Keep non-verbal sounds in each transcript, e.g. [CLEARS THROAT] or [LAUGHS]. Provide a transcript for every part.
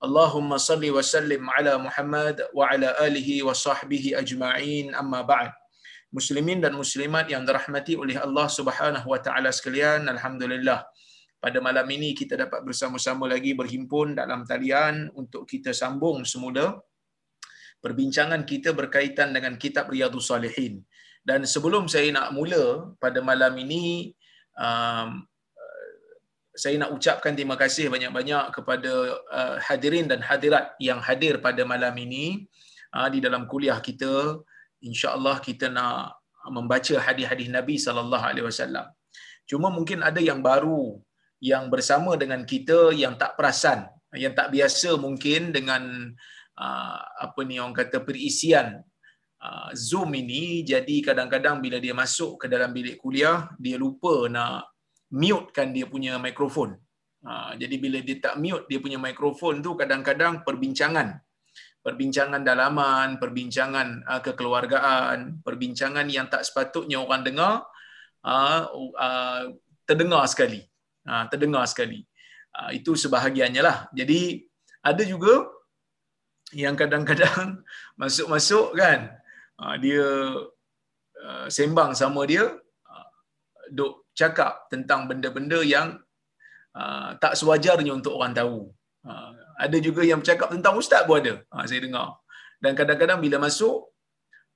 Allahumma salli wa sallim ala Muhammad wa ala alihi wa sahbihi ajma'in amma ba'd. Muslimin dan muslimat yang dirahmati oleh Allah Subhanahu wa taala sekalian, alhamdulillah. Pada malam ini kita dapat bersama-sama lagi berhimpun dalam talian untuk kita sambung semula perbincangan kita berkaitan dengan kitab Riyadhus Salihin. Dan sebelum saya nak mula pada malam ini um, saya nak ucapkan terima kasih banyak-banyak kepada uh, hadirin dan hadirat yang hadir pada malam ini uh, di dalam kuliah kita. Insya-Allah kita nak membaca hadis-hadis Nabi sallallahu alaihi wasallam. Cuma mungkin ada yang baru yang bersama dengan kita yang tak perasan, yang tak biasa mungkin dengan uh, apa ni orang kata perisian uh, Zoom ini jadi kadang-kadang bila dia masuk ke dalam bilik kuliah dia lupa nak mute kan dia punya mikrofon. Ha, jadi bila dia tak mute dia punya mikrofon tu kadang-kadang perbincangan perbincangan dalaman, perbincangan uh, kekeluargaan, perbincangan yang tak sepatutnya orang dengar uh, uh, terdengar sekali. Terdengar sekali. Itu sebahagiannya lah. Jadi ada juga yang kadang-kadang [LAUGHS] masuk-masuk kan dia uh, sembang sama dia uh, duk cakap tentang benda-benda yang uh, tak sewajarnya untuk orang tahu. Uh, ada juga yang bercakap tentang ustaz pun ada. Uh, saya dengar. Dan kadang-kadang bila masuk,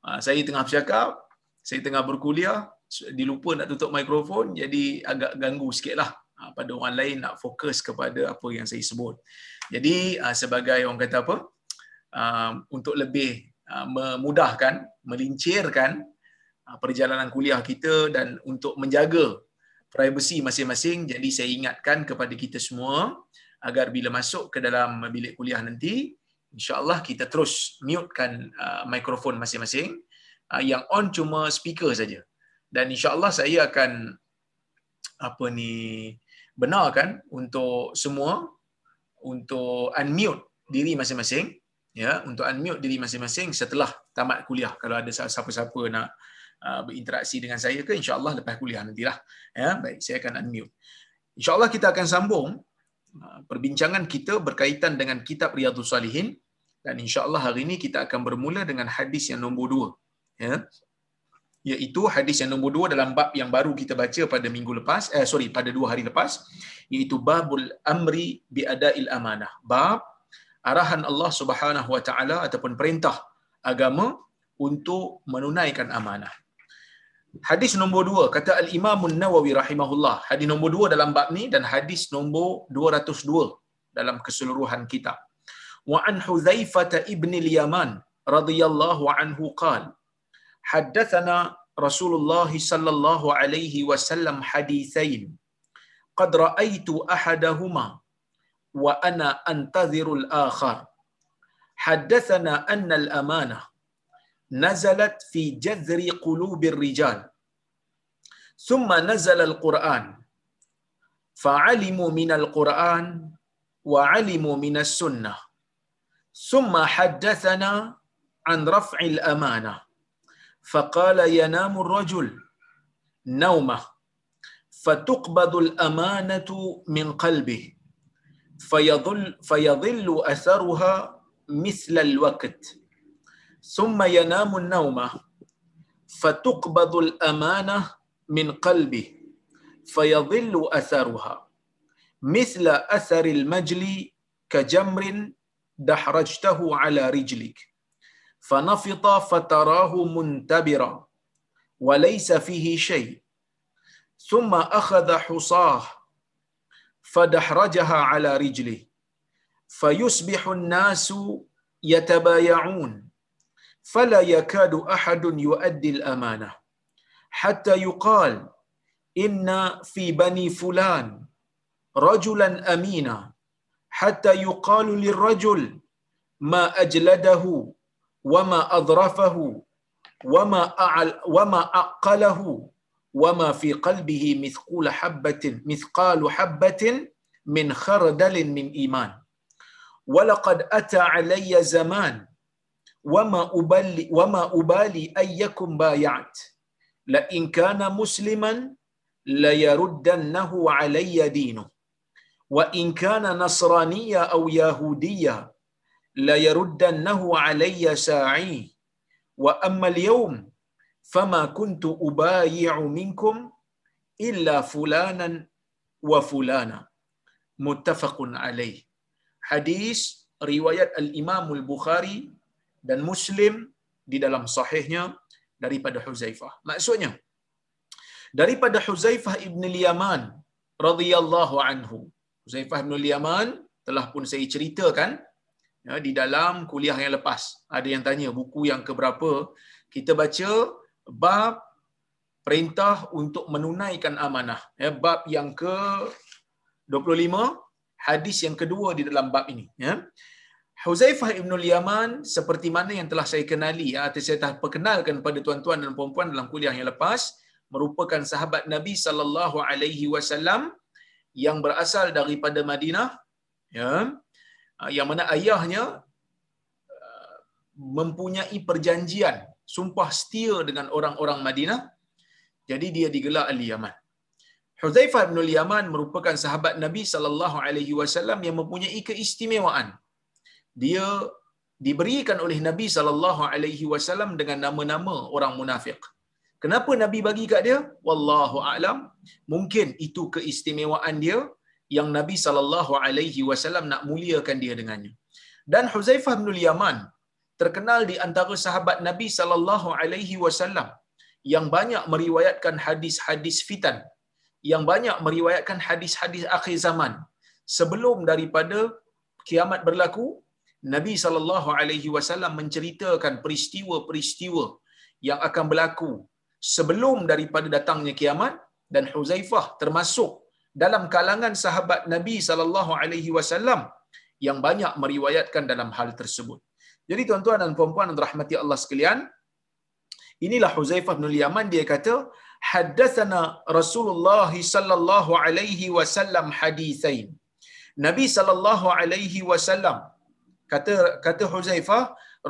uh, saya tengah bercakap, saya tengah berkuliah, dilupa nak tutup mikrofon, jadi agak ganggu sikit lah uh, pada orang lain nak fokus kepada apa yang saya sebut. Jadi uh, sebagai orang kata apa, uh, untuk lebih uh, memudahkan, melincirkan uh, perjalanan kuliah kita dan untuk menjaga privacy masing-masing. Jadi saya ingatkan kepada kita semua agar bila masuk ke dalam bilik kuliah nanti, insya-Allah kita terus mutekan uh, mikrofon masing-masing. Uh, yang on cuma speaker saja. Dan insya-Allah saya akan apa ni benarkan untuk semua untuk unmute diri masing-masing ya untuk unmute diri masing-masing setelah tamat kuliah kalau ada siapa-siapa nak berinteraksi dengan saya ke insya-Allah lepas kuliah nantilah. Ya, baik saya akan unmute. Insya-Allah kita akan sambung uh, perbincangan kita berkaitan dengan kitab Riyadhus Salihin dan insya-Allah hari ini kita akan bermula dengan hadis yang nombor dua. Ya. Iaitu hadis yang nombor dua dalam bab yang baru kita baca pada minggu lepas, eh sorry pada dua hari lepas, iaitu babul amri bi adail amanah. Bab arahan Allah Subhanahu wa taala ataupun perintah agama untuk menunaikan amanah. Hadis nombor dua, kata Al-Imam Nawawi rahimahullah. Hadis nombor dua dalam bab ni dan hadis nombor 202 dalam keseluruhan kitab. Wa an Hudzaifah ibn al-Yaman radhiyallahu anhu qala haddatsana Rasulullah sallallahu alaihi wasallam hadithain qad ra'aitu ahadahuma wa ana antadhiru al-akhar haddatsana anna al-amanah نزلت في جذر قلوب الرجال. ثم نزل القرآن. فعلموا من القرآن وعلموا من السنة. ثم حدثنا عن رفع الأمانة. فقال ينام الرجل. نومة. فتقبض الأمانة من قلبه. فيظل, فيظل أثرها مثل الوقت. ثم ينام النوم فتقبض الأمانة من قلبه فيظل أثرها. مثل أثر المجلي كجمر دحرجته على رجلك فنفط فتراه منتبرا وليس فيه شيء. ثم أخذ حصاه فدحرجها على رجله فيصبح الناس يتبايعون. فلا يكاد أحد يؤدي الأمانة. حتى يقال إن في بني فلان رجلا أمينا حتى يقال للرجل ما أجلده وما أظرفه وما وما أعقله وما في قلبه مثقال حبة مثقال حبة من خردل من إيمان. ولقد أتى علي زمان وما أبالي وما أبالي أيكم بايعت. لئن كان مسلما ليردنه علي دينه. وإن كان نصرانيا أو يهوديا ليردنه علي ساعي وأما اليوم فما كنت أبايع منكم إلا فلانا وفلانا. متفق عليه. hadis riwayat al-Imam al-Bukhari dan Muslim di dalam sahihnya daripada Huzaifah. Maksudnya daripada Huzaifah ibn al-Yaman radhiyallahu anhu. Huzaifah ibn al-Yaman telah pun saya ceritakan ya, di dalam kuliah yang lepas. Ada yang tanya buku yang keberapa kita baca bab perintah untuk menunaikan amanah. Ya, bab yang ke 25 hadis yang kedua di dalam bab ini ya Huzaifah ibn Yaman seperti mana yang telah saya kenali ya, atau saya telah perkenalkan pada tuan-tuan dan puan-puan dalam kuliah yang lepas merupakan sahabat Nabi sallallahu alaihi wasallam yang berasal daripada Madinah ya yang mana ayahnya uh, mempunyai perjanjian sumpah setia dengan orang-orang Madinah jadi dia digelar Al-Yaman Hudzaifah bin Yaman merupakan sahabat Nabi sallallahu alaihi wasallam yang mempunyai keistimewaan. Dia diberikan oleh Nabi sallallahu alaihi wasallam dengan nama-nama orang munafik. Kenapa Nabi bagi kat dia? Wallahu a'lam. Mungkin itu keistimewaan dia yang Nabi sallallahu alaihi wasallam nak muliakan dia dengannya. Dan Hudzaifah bin Yaman terkenal di antara sahabat Nabi sallallahu alaihi wasallam yang banyak meriwayatkan hadis-hadis fitan yang banyak meriwayatkan hadis-hadis akhir zaman sebelum daripada kiamat berlaku Nabi sallallahu alaihi wasallam menceritakan peristiwa-peristiwa yang akan berlaku sebelum daripada datangnya kiamat dan Huzaifah termasuk dalam kalangan sahabat Nabi sallallahu alaihi wasallam yang banyak meriwayatkan dalam hal tersebut. Jadi tuan-tuan dan puan-puan yang dirahmati Allah sekalian, inilah Huzaifah bin Yaman dia kata haddatsana Rasulullah sallallahu alaihi wasallam hadithain. Nabi sallallahu alaihi wasallam kata kata Huzaifah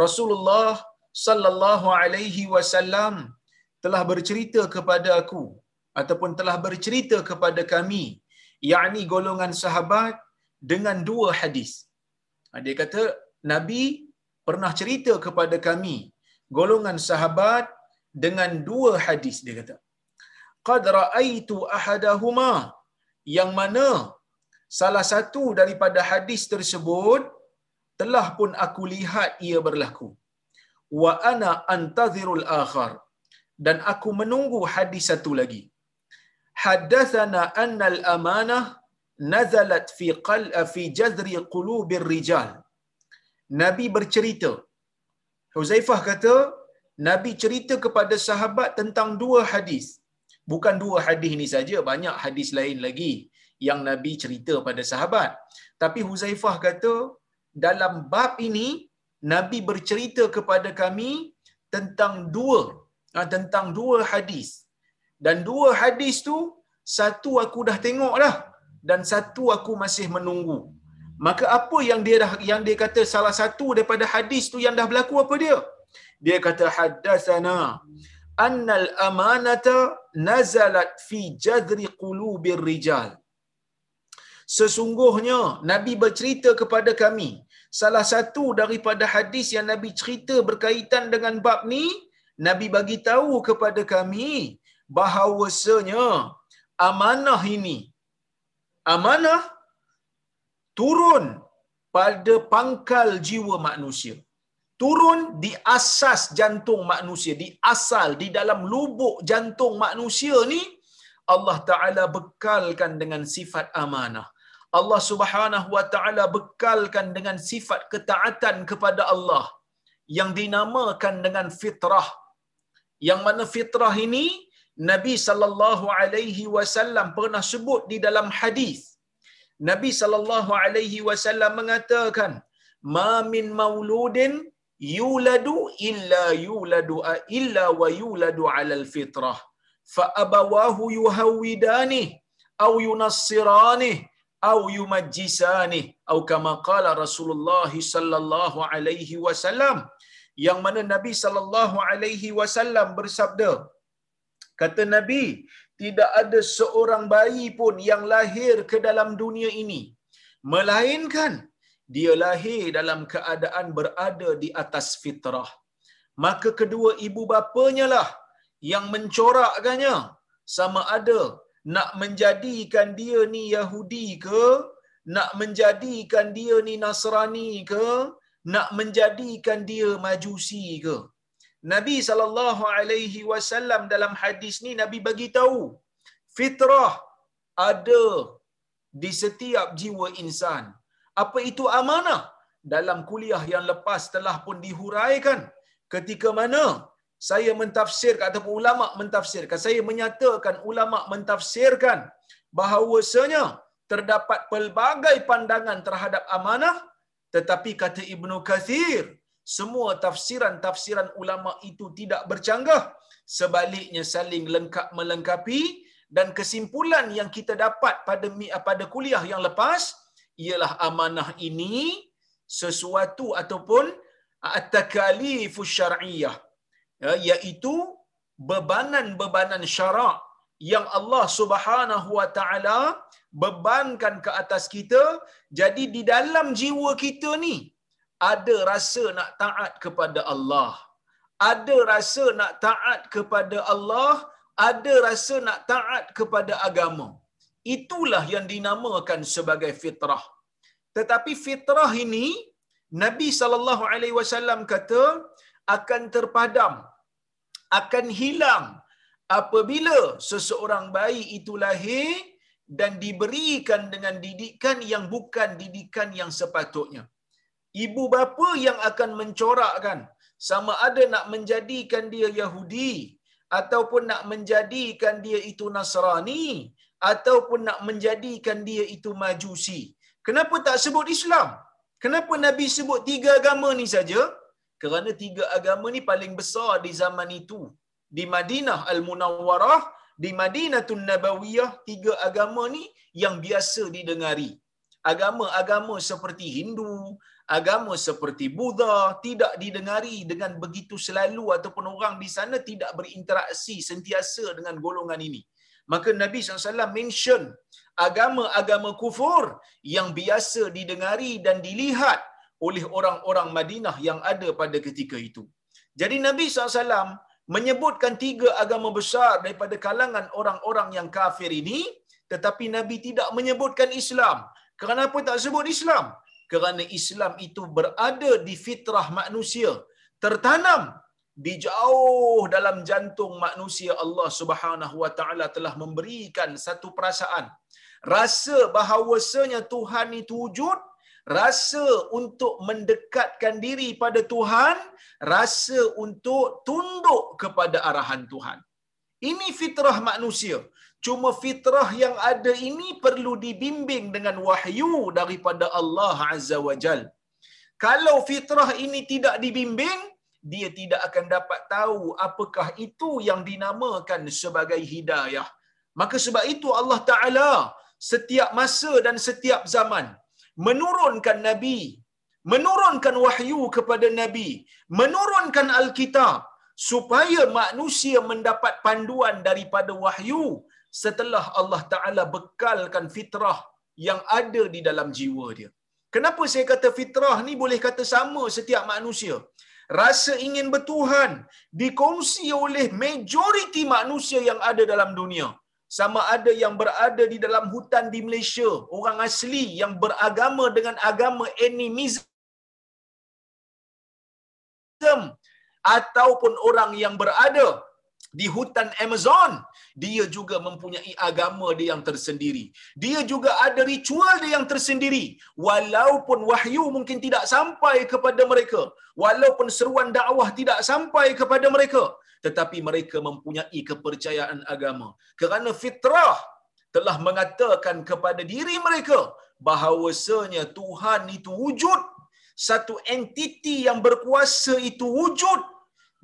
Rasulullah sallallahu alaihi wasallam telah bercerita kepada aku ataupun telah bercerita kepada kami yakni golongan sahabat dengan dua hadis. Ha, dia kata Nabi pernah cerita kepada kami golongan sahabat dengan dua hadis dia kata qad raaitu ahadahuma yang mana salah satu daripada hadis tersebut telah pun aku lihat ia berlaku. Wa ana antazirul akhar. Dan aku menunggu hadis satu lagi. Hadatsana anna al amanah nazalat fi qal fi jazri qulubir rijal. Nabi bercerita. Huzaifah kata nabi cerita kepada sahabat tentang dua hadis. Bukan dua hadis ini saja banyak hadis lain lagi yang nabi cerita pada sahabat. Tapi Huzaifah kata dalam bab ini nabi bercerita kepada kami tentang dua ha, tentang dua hadis. Dan dua hadis tu satu aku dah tengok dah dan satu aku masih menunggu. Maka apa yang dia dah yang dia kata salah satu daripada hadis tu yang dah berlaku apa dia? Dia kata haddatsana annal amanata nazalat fi jadri qulubir rijal. Sesungguhnya nabi bercerita kepada kami salah satu daripada hadis yang nabi cerita berkaitan dengan bab ni nabi bagi tahu kepada kami bahawasanya amanah ini amanah turun pada pangkal jiwa manusia. Turun di asas jantung manusia di asal di dalam lubuk jantung manusia ni Allah taala bekalkan dengan sifat amanah Allah Subhanahu wa taala bekalkan dengan sifat ketaatan kepada Allah yang dinamakan dengan fitrah. Yang mana fitrah ini Nabi sallallahu alaihi wasallam pernah sebut di dalam hadis. Nabi sallallahu alaihi wasallam mengatakan ma min mauludin yuladu illa yuladu illa wa yuladu ala al-fitrah fa abawahu yuhawidani aw yunassirani aw yumajjisani aw kama qala Rasulullah sallallahu alaihi wasallam yang mana Nabi sallallahu alaihi wasallam bersabda kata Nabi tidak ada seorang bayi pun yang lahir ke dalam dunia ini melainkan dia lahir dalam keadaan berada di atas fitrah. Maka kedua ibu bapanya lah yang mencorakkannya sama ada nak menjadikan dia ni Yahudi ke? Nak menjadikan dia ni Nasrani ke? Nak menjadikan dia Majusi ke? Nabi sallallahu alaihi wasallam dalam hadis ni Nabi bagi tahu fitrah ada di setiap jiwa insan. Apa itu amanah? Dalam kuliah yang lepas telah pun dihuraikan. Ketika mana saya mentafsirkan ataupun ulama mentafsirkan, saya menyatakan ulama mentafsirkan bahawasanya terdapat pelbagai pandangan terhadap amanah tetapi kata Ibnu Kathir semua tafsiran-tafsiran ulama itu tidak bercanggah. Sebaliknya saling lengkap melengkapi dan kesimpulan yang kita dapat pada pada kuliah yang lepas ialah amanah ini sesuatu ataupun at-takalifus syar'iyyah ya, iaitu bebanan-bebanan syarak yang Allah Subhanahu wa taala bebankan ke atas kita jadi di dalam jiwa kita ni ada rasa nak taat kepada Allah ada rasa nak taat kepada Allah ada rasa nak taat kepada agama. Itulah yang dinamakan sebagai fitrah. Tetapi fitrah ini Nabi sallallahu alaihi wasallam kata akan terpadam, akan hilang apabila seseorang bayi itu lahir dan diberikan dengan didikan yang bukan didikan yang sepatutnya. Ibu bapa yang akan mencorakkan sama ada nak menjadikan dia Yahudi ataupun nak menjadikan dia itu Nasrani ataupun nak menjadikan dia itu Majusi. Kenapa tak sebut Islam? Kenapa Nabi sebut tiga agama ni saja? Kerana tiga agama ni paling besar di zaman itu. Di Madinah Al-Munawwarah, di Madinah Tun Nabawiyah, tiga agama ni yang biasa didengari. Agama-agama seperti Hindu, agama seperti Buddha tidak didengari dengan begitu selalu ataupun orang di sana tidak berinteraksi sentiasa dengan golongan ini. Maka Nabi SAW mention agama-agama kufur yang biasa didengari dan dilihat oleh orang-orang Madinah yang ada pada ketika itu. Jadi Nabi SAW menyebutkan tiga agama besar daripada kalangan orang-orang yang kafir ini tetapi Nabi tidak menyebutkan Islam. Kenapa tak sebut Islam? kerana Islam itu berada di fitrah manusia tertanam di jauh dalam jantung manusia Allah Subhanahu wa taala telah memberikan satu perasaan rasa bahawasanya Tuhan itu wujud rasa untuk mendekatkan diri pada Tuhan rasa untuk tunduk kepada arahan Tuhan ini fitrah manusia Cuma fitrah yang ada ini perlu dibimbing dengan wahyu daripada Allah Azza wa Jal. Kalau fitrah ini tidak dibimbing, dia tidak akan dapat tahu apakah itu yang dinamakan sebagai hidayah. Maka sebab itu Allah Ta'ala setiap masa dan setiap zaman menurunkan Nabi, menurunkan wahyu kepada Nabi, menurunkan Alkitab supaya manusia mendapat panduan daripada wahyu setelah Allah Ta'ala bekalkan fitrah yang ada di dalam jiwa dia. Kenapa saya kata fitrah ni boleh kata sama setiap manusia? Rasa ingin bertuhan dikongsi oleh majoriti manusia yang ada dalam dunia. Sama ada yang berada di dalam hutan di Malaysia, orang asli yang beragama dengan agama animism. Ataupun orang yang berada di hutan Amazon, dia juga mempunyai agama dia yang tersendiri. Dia juga ada ritual dia yang tersendiri. Walaupun wahyu mungkin tidak sampai kepada mereka, walaupun seruan dakwah tidak sampai kepada mereka, tetapi mereka mempunyai kepercayaan agama. Kerana fitrah telah mengatakan kepada diri mereka bahawasanya Tuhan itu wujud satu entiti yang berkuasa itu wujud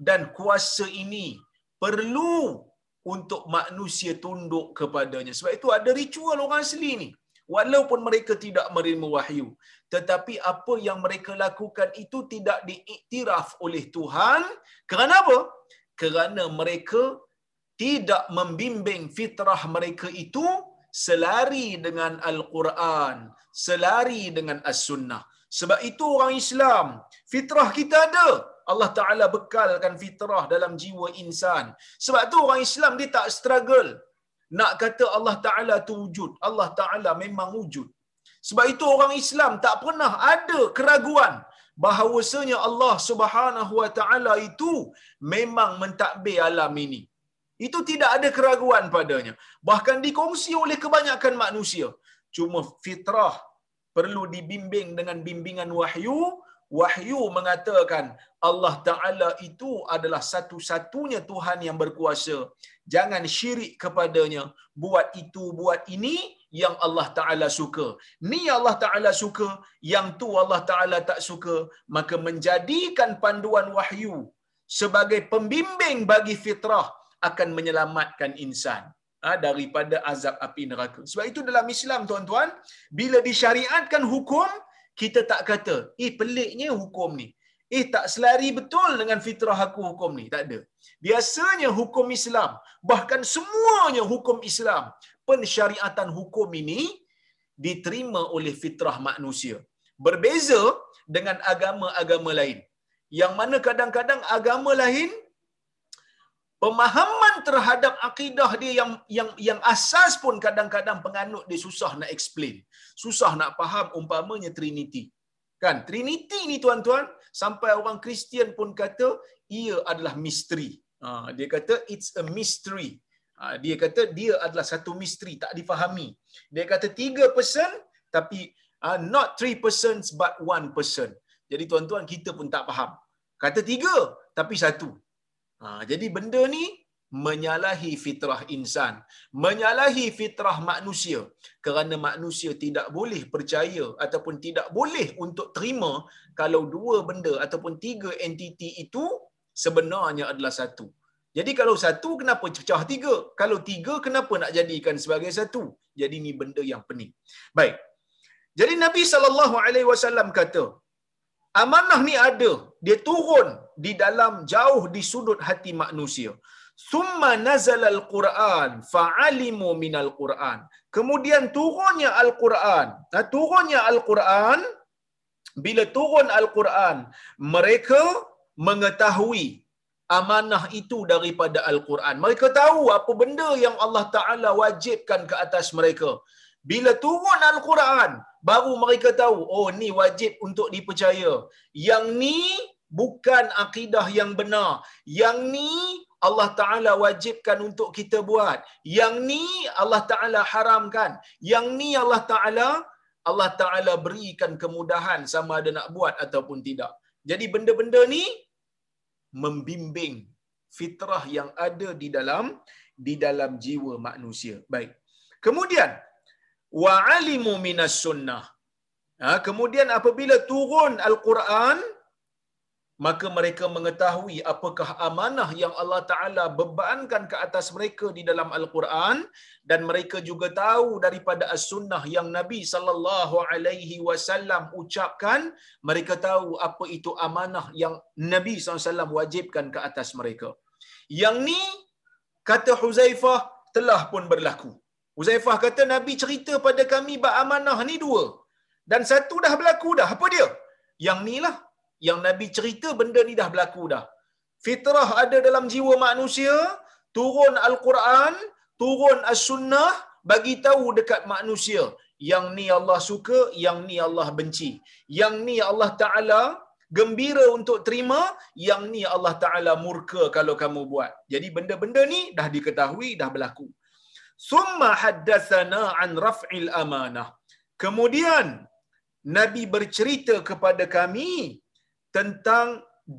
dan kuasa ini perlu untuk manusia tunduk kepadanya. Sebab itu ada ritual orang asli ni. Walaupun mereka tidak menerima wahyu. Tetapi apa yang mereka lakukan itu tidak diiktiraf oleh Tuhan. Kerana apa? Kerana mereka tidak membimbing fitrah mereka itu selari dengan Al-Quran, selari dengan As-Sunnah. Sebab itu orang Islam, fitrah kita ada. Allah Ta'ala bekalkan fitrah dalam jiwa insan. Sebab tu orang Islam dia tak struggle. Nak kata Allah Ta'ala tu wujud. Allah Ta'ala memang wujud. Sebab itu orang Islam tak pernah ada keraguan bahawasanya Allah Subhanahu Wa Ta'ala itu memang mentadbir alam ini. Itu tidak ada keraguan padanya. Bahkan dikongsi oleh kebanyakan manusia. Cuma fitrah perlu dibimbing dengan bimbingan wahyu. Wahyu mengatakan Allah Ta'ala itu adalah satu-satunya Tuhan yang berkuasa. Jangan syirik kepadanya. Buat itu, buat ini yang Allah Ta'ala suka. Ni Allah Ta'ala suka, yang tu Allah Ta'ala tak suka. Maka menjadikan panduan wahyu sebagai pembimbing bagi fitrah akan menyelamatkan insan ha, daripada azab api neraka. Sebab itu dalam Islam tuan-tuan, bila disyariatkan hukum, kita tak kata, eh peliknya hukum ni. Eh tak selari betul dengan fitrah aku hukum ni. Tak ada. Biasanya hukum Islam, bahkan semuanya hukum Islam, pensyariatan hukum ini diterima oleh fitrah manusia. Berbeza dengan agama-agama lain. Yang mana kadang-kadang agama lain pemahaman terhadap akidah dia yang yang yang asas pun kadang-kadang penganut dia susah nak explain. Susah nak faham umpamanya Trinity. Kan? Trinity ni tuan-tuan, sampai orang Kristian pun kata ia adalah misteri. Ha, dia kata it's a mystery. Ha, dia kata dia adalah satu misteri, tak difahami. Dia kata tiga person tapi uh, not three persons but one person. Jadi tuan-tuan kita pun tak faham. Kata tiga tapi satu. Ha, jadi benda ni menyalahi fitrah insan, menyalahi fitrah manusia kerana manusia tidak boleh percaya ataupun tidak boleh untuk terima kalau dua benda ataupun tiga entiti itu sebenarnya adalah satu. Jadi kalau satu kenapa pecah tiga? Kalau tiga kenapa nak jadikan sebagai satu? Jadi ni benda yang pening. Baik. Jadi Nabi sallallahu alaihi wasallam kata, amanah ni ada, dia turun di dalam jauh di sudut hati manusia. Summa nazal al-Quran fa'alimu min al-Quran. Kemudian turunnya al-Quran. Nah, turunnya al-Quran bila turun al-Quran, mereka mengetahui amanah itu daripada al-Quran. Mereka tahu apa benda yang Allah Taala wajibkan ke atas mereka. Bila turun al-Quran, baru mereka tahu, oh ni wajib untuk dipercaya. Yang ni bukan akidah yang benar. Yang ni Allah Ta'ala wajibkan untuk kita buat. Yang ni Allah Ta'ala haramkan. Yang ni Allah Ta'ala Allah Ta'ala berikan kemudahan sama ada nak buat ataupun tidak. Jadi benda-benda ni membimbing fitrah yang ada di dalam di dalam jiwa manusia. Baik. Kemudian wa'alimu minas sunnah. Ha, kemudian apabila turun Al-Quran, maka mereka mengetahui apakah amanah yang Allah Taala bebankan ke atas mereka di dalam Al-Quran. Dan mereka juga tahu daripada as-sunnah yang Nabi sallallahu alaihi wasallam ucapkan mereka tahu apa itu amanah yang Nabi SAW wajibkan ke atas mereka. Yang ni kata Huzaifah telah pun berlaku. Huzaifah kata Nabi cerita pada kami bab amanah ni dua. Dan satu dah berlaku dah. Apa dia? Yang ni lah yang Nabi cerita benda ni dah berlaku dah. Fitrah ada dalam jiwa manusia, turun Al-Quran, turun As-Sunnah, bagi tahu dekat manusia. Yang ni Allah suka, yang ni Allah benci. Yang ni Allah Ta'ala gembira untuk terima, yang ni Allah Ta'ala murka kalau kamu buat. Jadi benda-benda ni dah diketahui, dah berlaku. Summa haddathana an raf'il amanah. Kemudian, Nabi bercerita kepada kami tentang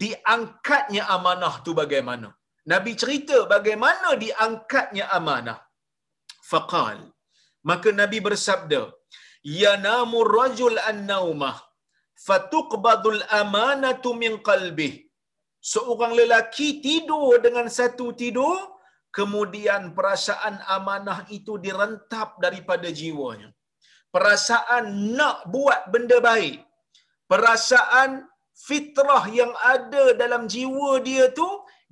diangkatnya amanah tu bagaimana. Nabi cerita bagaimana diangkatnya amanah. Faqal. Maka Nabi bersabda, "Yanamu rajul an-naumah fatuqbadul amanatu min qalbih seorang lelaki tidur dengan satu tidur kemudian perasaan amanah itu direntap daripada jiwanya perasaan nak buat benda baik perasaan fitrah yang ada dalam jiwa dia tu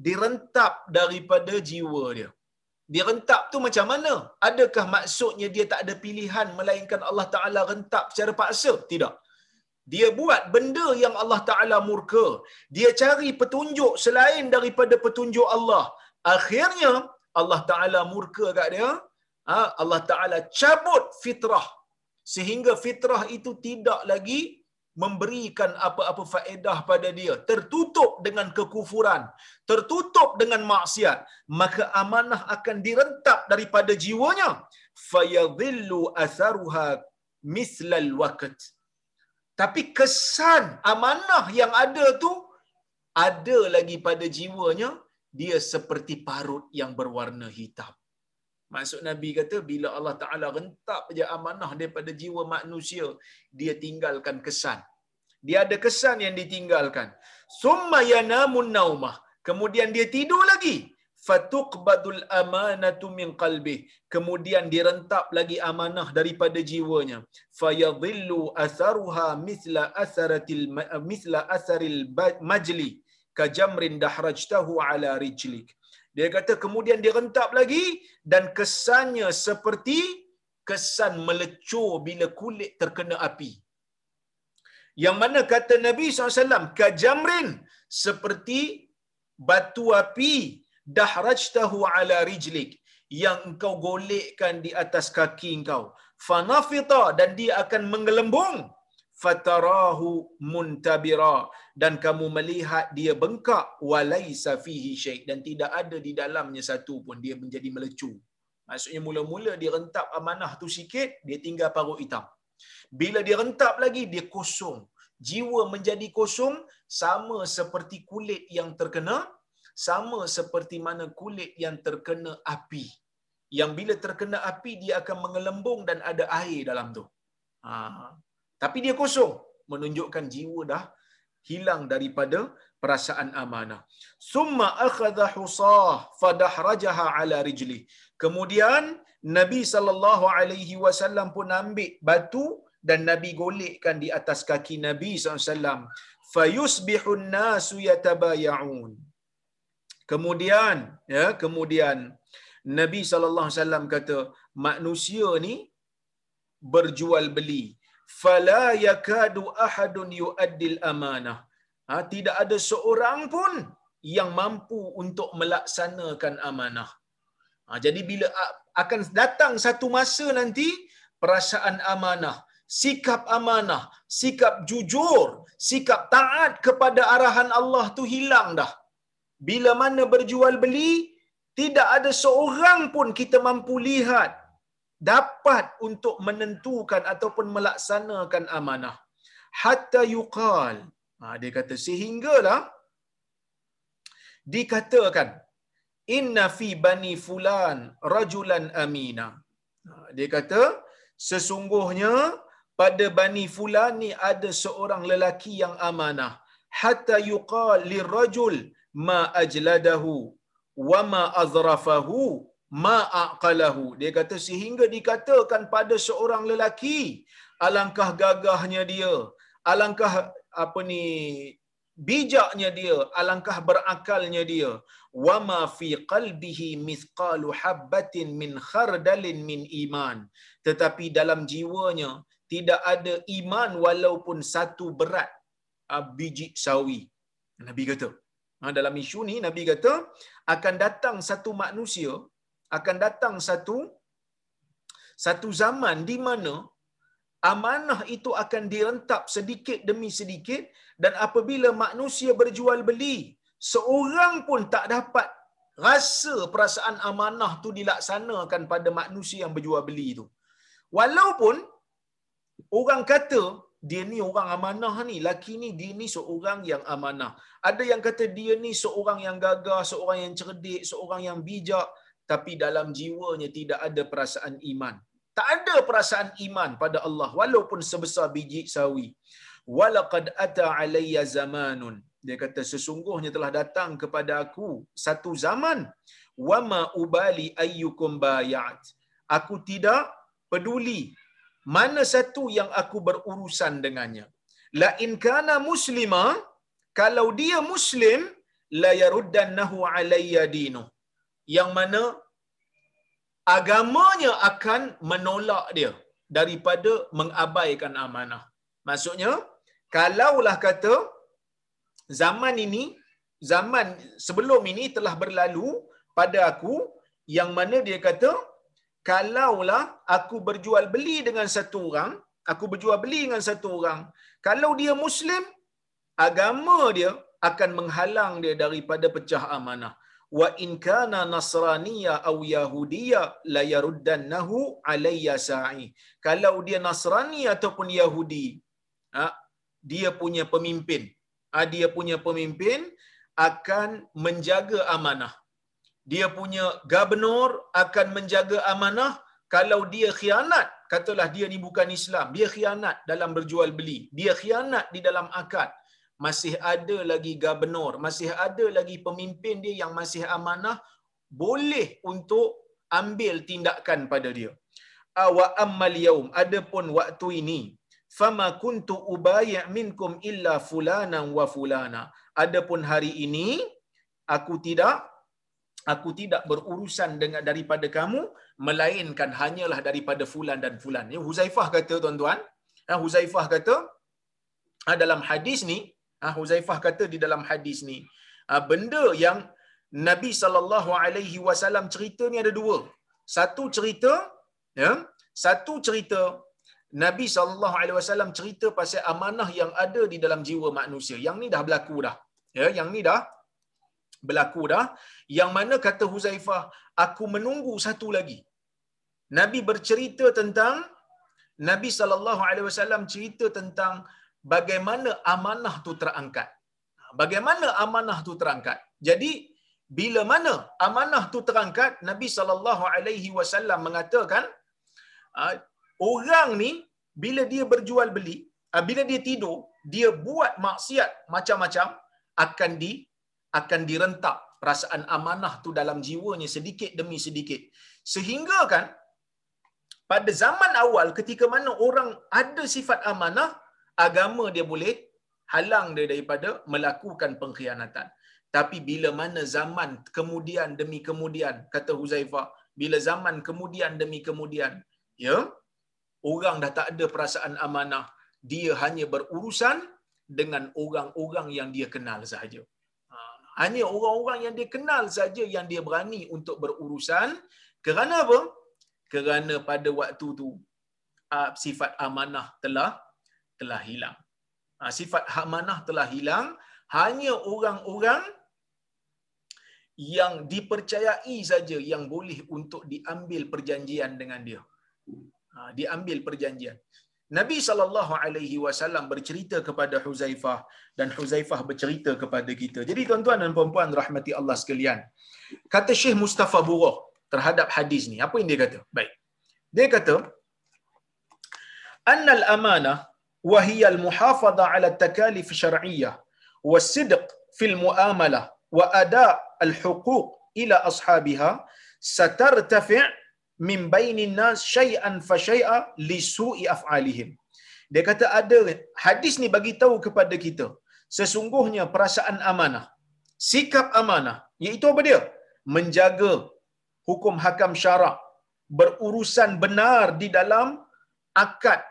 direntap daripada jiwa dia. Direntap tu macam mana? Adakah maksudnya dia tak ada pilihan melainkan Allah Taala rentap secara paksa? Tidak. Dia buat benda yang Allah Taala murka. Dia cari petunjuk selain daripada petunjuk Allah. Akhirnya Allah Taala murka kat dia. Ha, Allah Taala cabut fitrah. Sehingga fitrah itu tidak lagi memberikan apa-apa faedah pada dia. Tertutup dengan kekufuran tertutup dengan maksiat maka amanah akan direntap daripada jiwanya. Fayadhillu atharuha mislal waqt. Tapi kesan amanah yang ada tu ada lagi pada jiwanya dia seperti parut yang berwarna hitam Maksud Nabi kata bila Allah Taala rentap je amanah daripada jiwa manusia, dia tinggalkan kesan. Dia ada kesan yang ditinggalkan. Summa yanamun naumah. Kemudian dia tidur lagi. Fatuqbadul amanatu min qalbi. Kemudian direntap lagi amanah daripada jiwanya. Fayadhillu atharuha mithla atharatil mithla atharil majli kajamrin dahrajtahu ala rijlik. Dia kata kemudian direntap lagi dan kesannya seperti kesan melecur bila kulit terkena api. Yang mana kata Nabi SAW, kajamrin seperti batu api dahrajtahu ala rijlik yang engkau golekkan di atas kaki engkau. Fanafita dan dia akan menggelembung. Fatarahu muntabira dan kamu melihat dia bengkak walaisa fihi syai dan tidak ada di dalamnya satu pun dia menjadi melecu. Maksudnya mula-mula dia rentap amanah tu sikit, dia tinggal parut hitam. Bila dia rentap lagi, dia kosong. Jiwa menjadi kosong sama seperti kulit yang terkena, sama seperti mana kulit yang terkena api. Yang bila terkena api, dia akan mengelembung dan ada air dalam tu. Ha. Tapi dia kosong. Menunjukkan jiwa dah hilang daripada perasaan amanah. Summa akhadha husah fadahrajaha ala rijli. Kemudian Nabi sallallahu alaihi wasallam pun ambil batu dan Nabi golekkan di atas kaki Nabi SAW. Fayusbihun nasu yatabaya'un. Kemudian, ya, kemudian Nabi SAW kata, manusia ni berjual beli. Fala yakadu ahadun yu'addil amanah. Ha, tidak ada seorang pun yang mampu untuk melaksanakan amanah. Ha, jadi bila akan datang satu masa nanti, perasaan amanah, sikap amanah, sikap jujur, sikap taat kepada arahan Allah tu hilang dah. Bila mana berjual beli, tidak ada seorang pun kita mampu lihat dapat untuk menentukan ataupun melaksanakan amanah. Hatta yuqal. Ha, dia kata sehinggalah dikatakan inna fi bani fulan rajulan amina. Ha, dia kata sesungguhnya pada Bani Fulan ni ada seorang lelaki yang amanah. Hatta yuqal lirajul ma ajladahu wa ma azrafahu ma aqalahu. Dia kata sehingga dikatakan pada seorang lelaki alangkah gagahnya dia, alangkah apa ni bijaknya dia, alangkah berakalnya dia. Wa ma fi qalbihi mithqalu habbatin min khardalin min iman. Tetapi dalam jiwanya tidak ada iman walaupun satu berat uh, biji sawi. Nabi kata. Ha, dalam isu ni Nabi kata akan datang satu manusia, akan datang satu satu zaman di mana amanah itu akan direntap sedikit demi sedikit dan apabila manusia berjual beli, seorang pun tak dapat rasa perasaan amanah tu dilaksanakan pada manusia yang berjual beli itu. Walaupun orang kata dia ni orang amanah ni, laki ni dia ni seorang yang amanah. Ada yang kata dia ni seorang yang gagah, seorang yang cerdik, seorang yang bijak, tapi dalam jiwanya tidak ada perasaan iman. Tak ada perasaan iman pada Allah walaupun sebesar biji sawi. walaqad ata alayya zamanun. Dia kata sesungguhnya telah datang kepada aku satu zaman. Wama ubali ayyukum bayat. Aku tidak peduli mana satu yang aku berurusan dengannya. La in kana muslima kalau dia muslim la yaruddannahu alayya dinu yang mana agamanya akan menolak dia daripada mengabaikan amanah. Maksudnya kalaulah kata zaman ini zaman sebelum ini telah berlalu pada aku yang mana dia kata kalaulah aku berjual beli dengan satu orang aku berjual beli dengan satu orang kalau dia muslim agama dia akan menghalang dia daripada pecah amanah wa in kana nasraniya aw yahudiya la yaruddannahu alayya sa'i. Kalau dia nasrani ataupun yahudi ha, dia punya pemimpin ha, dia punya pemimpin akan menjaga amanah. Dia punya gubernur akan menjaga amanah kalau dia khianat. Katalah dia ni bukan Islam dia khianat dalam berjual beli. Dia khianat di dalam akad masih ada lagi gubernur masih ada lagi pemimpin dia yang masih amanah boleh untuk ambil tindakan pada dia. Awa ammal yaum. Adapun waktu ini fama kuntu ubayy' minkum illa fulana wa fulana. Adapun hari ini aku tidak aku tidak berurusan dengan daripada kamu melainkan hanyalah daripada fulan dan fulan. Ya Huzaifah kata tuan-tuan ha, Huzaifah kata ha, dalam hadis ni ha, Huzaifah kata di dalam hadis ni benda yang Nabi sallallahu alaihi wasallam cerita ni ada dua. Satu cerita ya satu cerita Nabi sallallahu alaihi wasallam cerita pasal amanah yang ada di dalam jiwa manusia. Yang ni dah berlaku dah ya yang ni dah berlaku dah. Yang mana kata Huzaifah aku menunggu satu lagi. Nabi bercerita tentang Nabi sallallahu alaihi wasallam cerita tentang bagaimana amanah tu terangkat? Bagaimana amanah tu terangkat? Jadi bila mana amanah tu terangkat Nabi sallallahu alaihi wasallam mengatakan ah, orang ni bila dia berjual beli ah, bila dia tidur dia buat maksiat macam-macam akan di akan direntak perasaan amanah tu dalam jiwanya sedikit demi sedikit. Sehingga kan pada zaman awal ketika mana orang ada sifat amanah agama dia boleh halang dia daripada melakukan pengkhianatan. Tapi bila mana zaman kemudian demi kemudian kata Huzaifah bila zaman kemudian demi kemudian ya orang dah tak ada perasaan amanah dia hanya berurusan dengan orang-orang yang dia kenal sahaja. Hanya orang-orang yang dia kenal saja yang dia berani untuk berurusan. Kerana apa? Kerana pada waktu tu ah, sifat amanah telah telah hilang ah, sifat amanah telah hilang hanya orang-orang yang dipercayai saja yang boleh untuk diambil perjanjian dengan dia ah, diambil perjanjian Nabi sallallahu alaihi wasallam bercerita kepada Huzaifah dan Huzaifah bercerita kepada kita. Jadi tuan-tuan dan puan-puan rahmati Allah sekalian. Kata Syekh Mustafa Burah terhadap hadis ni, apa yang dia kata? Baik. Dia kata annal amanah wa sidq fil muamalah wa ada' al huquq ila ashabiha satartafi' min bainin nas syai'an fa syai'a li su'i af'alihim. Dia kata ada hadis ni bagi tahu kepada kita sesungguhnya perasaan amanah, sikap amanah iaitu apa dia? Menjaga hukum hakam syarak, berurusan benar di dalam akad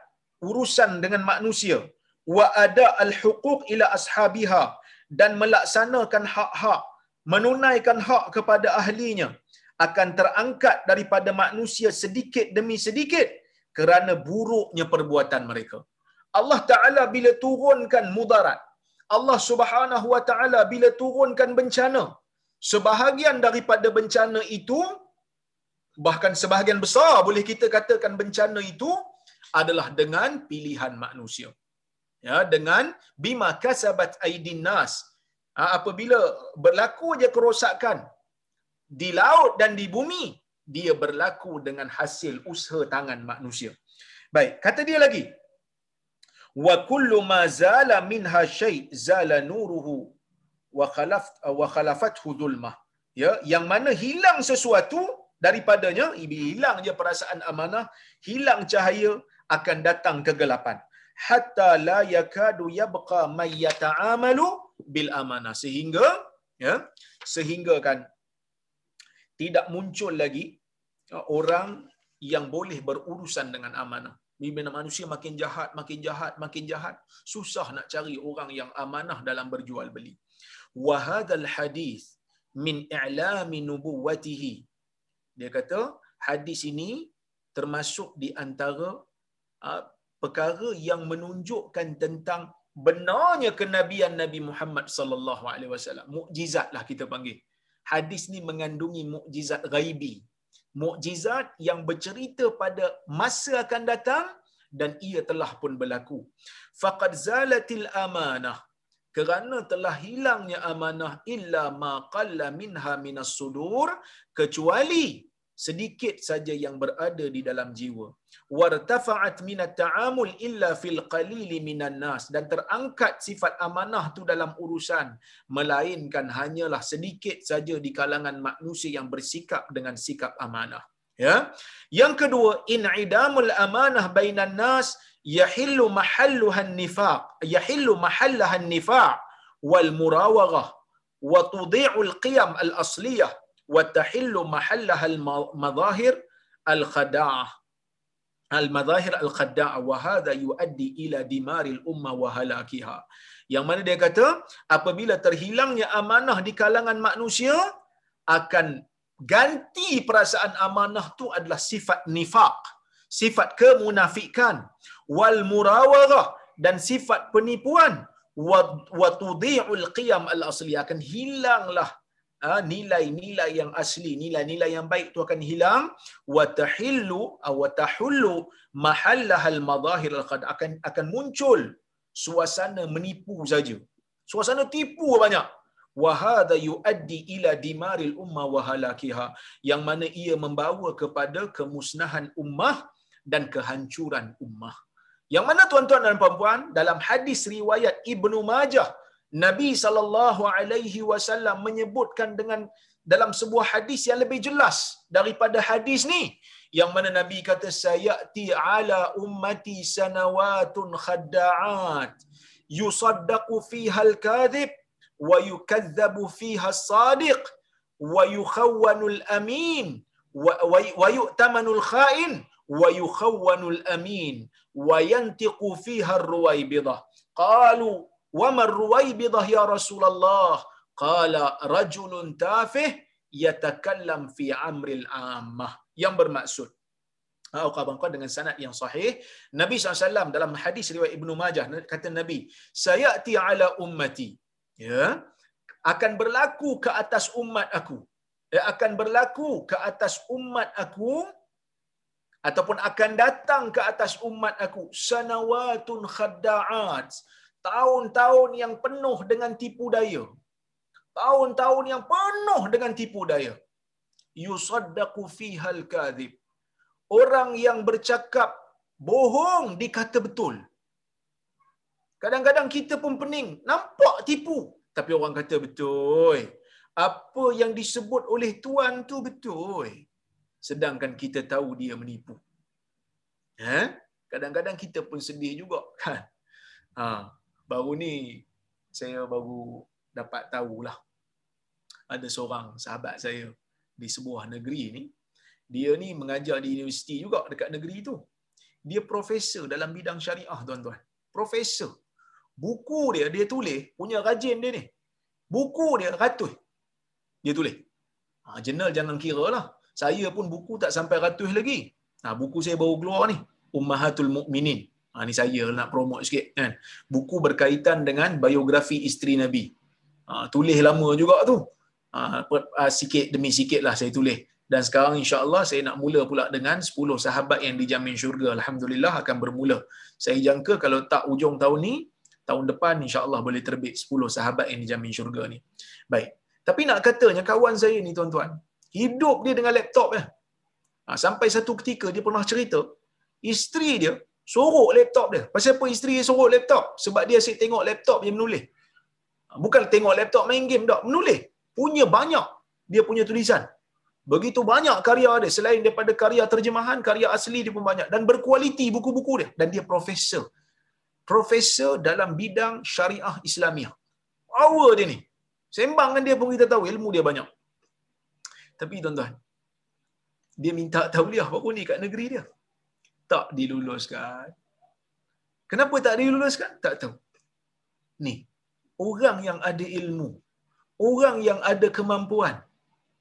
urusan dengan manusia wa ada al huquq ila ashabiha dan melaksanakan hak-hak menunaikan hak kepada ahlinya akan terangkat daripada manusia sedikit demi sedikit kerana buruknya perbuatan mereka. Allah Taala bila turunkan mudarat, Allah Subhanahu Wa Taala bila turunkan bencana, sebahagian daripada bencana itu bahkan sebahagian besar boleh kita katakan bencana itu adalah dengan pilihan manusia. Ya, dengan bima kasabat aidin nas. Ha, apabila berlaku je kerosakan di laut dan di bumi dia berlaku dengan hasil usaha tangan manusia. Baik, kata dia lagi. wa kullu ma zala minha syai zala nuruhu wa khalaf wa khalafathu dhulmah ya yang mana hilang sesuatu daripadanya hilang je perasaan amanah hilang cahaya akan datang kegelapan hatta la yakadu yabqa may yata'amalu bil amanah sehingga ya sehingga kan tidak muncul lagi uh, orang yang boleh berurusan dengan amanah bila manusia makin jahat, makin jahat, makin jahat, susah nak cari orang yang amanah dalam berjual beli. Wahadal hadis min i'lami nubuwatihi. Dia kata hadis ini termasuk di antara perkara yang menunjukkan tentang benarnya kenabian Nabi Muhammad sallallahu alaihi wasallam. Mukjizat lah kita panggil. Hadis ni mengandungi mukjizat ghaibi. Mukjizat yang bercerita pada masa akan datang dan ia telah pun berlaku. Faqad zalatil amanah kerana telah hilangnya amanah illa ma qalla minha minas sudur kecuali sedikit saja yang berada di dalam jiwa. Wartafa'at min at-ta'amul illa fil qalil minan nas. Dan terangkat sifat amanah tu dalam urusan. Melainkan hanyalah sedikit saja di kalangan manusia yang bersikap dengan sikap amanah. Ya? Yang kedua in'idamul amanah bainan nas yahillu mahalluha nifaq. Yahillu mahallaha nifaq. Wal murawaghah. Wa tudhi'u al-qiyam al-asliyah al-madahir al-khada'ah al-madahir al-khada'ah wa hadha yuaddi ila dimaril umma wa halakiha yang mana dia kata apabila terhilangnya amanah di kalangan manusia akan ganti perasaan amanah tu adalah sifat nifaq sifat kemunafikan wal murawaghah dan sifat penipuan. Wa tudhi'ul qiyam al asli akan hilanglah nilai-nilai yang asli nilai-nilai yang baik tu akan hilang. Wa tahillu wa tahullu mahallahal madahir al qad akan akan muncul suasana menipu saja. Suasana tipu banyak. Wa hadha yuaddi ila dimaril umma wa halakiha. Yang mana ia membawa kepada kemusnahan ummah dan kehancuran ummah. Yang mana tuan-tuan dan puan-puan dalam hadis riwayat Ibnu Majah Nabi sallallahu alaihi wasallam menyebutkan dengan dalam sebuah hadis yang lebih jelas daripada hadis ni. Yang mana Nabi kata sayati ala ummati sanawatun khadda'at. Yusaddaqu fiha al-kadhib wa yukazzabu fiha as-sadiq wa yukhawwanu al-amin wa yu'tamanu al-kha'in wa yukhawwanu al-amin wa yantiqu fiha ar-ruwaybidah qalu wa ruwaybidah ya rasulullah qala rajulun tafih yatakallam fi amril ammah. Yang bermaksud atau kawan dengan sanad yang sahih Nabi SAW dalam hadis riwayat Ibnu Majah kata Nabi sayati ala ummati. Ya. Akan berlaku ke atas umat aku. Ya, akan berlaku ke atas umat aku ataupun akan datang ke atas umat aku sanawatun khadda'at tahun-tahun yang penuh dengan tipu daya. Tahun-tahun yang penuh dengan tipu daya. Yusaddaqu fihal kadhib. Orang yang bercakap bohong dikata betul. Kadang-kadang kita pun pening nampak tipu tapi orang kata betul. Apa yang disebut oleh tuan tu betul. Sedangkan kita tahu dia menipu. Ha? Kadang-kadang kita pun sedih juga kan? Ha baru ni saya baru dapat tahulah ada seorang sahabat saya di sebuah negeri ni. Dia ni mengajar di universiti juga dekat negeri tu. Dia profesor dalam bidang syariah tuan-tuan. Profesor. Buku dia dia tulis punya rajin dia ni. Buku dia ratus. Dia tulis. Ha, jurnal jangan kira lah. Saya pun buku tak sampai ratus lagi. Ha, buku saya baru keluar ni. Ummahatul Mukminin Ha, ni saya nak promote sikit kan. Buku berkaitan dengan biografi isteri Nabi. Ha, tulis lama juga tu. Ha, ha, sikit demi sikit lah saya tulis. Dan sekarang insya-Allah saya nak mula pula dengan 10 sahabat yang dijamin syurga. Alhamdulillah akan bermula. Saya jangka kalau tak ujung tahun ni, tahun depan insya-Allah boleh terbit 10 sahabat yang dijamin syurga ni. Baik. Tapi nak katanya kawan saya ni tuan-tuan, hidup dia dengan laptop ya. Ha, sampai satu ketika dia pernah cerita, isteri dia Sorok laptop dia. Pasal apa isteri dia sorok laptop? Sebab dia asyik tengok laptop yang menulis. Bukan tengok laptop main game tak. Menulis. Punya banyak dia punya tulisan. Begitu banyak karya dia. Selain daripada karya terjemahan, karya asli dia pun banyak. Dan berkualiti buku-buku dia. Dan dia profesor. Profesor dalam bidang syariah Islamiah. Power dia ni. Sembang dengan dia pun kita tahu ilmu dia banyak. Tapi tuan-tuan, dia minta tauliah baru ni kat negeri dia. Tak diluluskan. Kenapa tak diluluskan? Tak tahu. Ni, orang yang ada ilmu, orang yang ada kemampuan,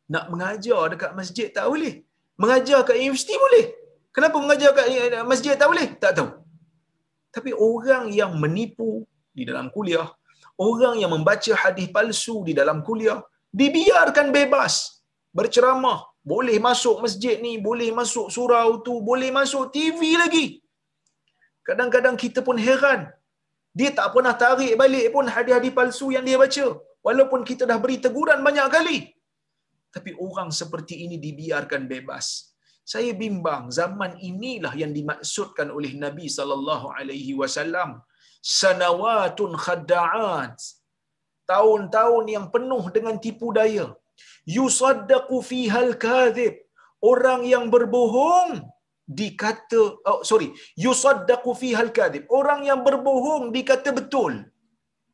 nak mengajar dekat masjid tak boleh. Mengajar kat universiti boleh. Kenapa mengajar kat masjid tak boleh? Tak tahu. Tapi orang yang menipu di dalam kuliah, orang yang membaca hadis palsu di dalam kuliah, dibiarkan bebas berceramah, boleh masuk masjid ni, boleh masuk surau tu, boleh masuk TV lagi. Kadang-kadang kita pun heran. Dia tak pernah tarik balik pun hadis-hadis palsu yang dia baca. Walaupun kita dah beri teguran banyak kali. Tapi orang seperti ini dibiarkan bebas. Saya bimbang zaman inilah yang dimaksudkan oleh Nabi sallallahu alaihi wasallam sanawatun khadda'at tahun-tahun yang penuh dengan tipu daya yusaddaqu fiha al-kadhib orang yang berbohong dikata oh sorry yusaddaqu fiha al-kadhib orang yang berbohong dikata betul.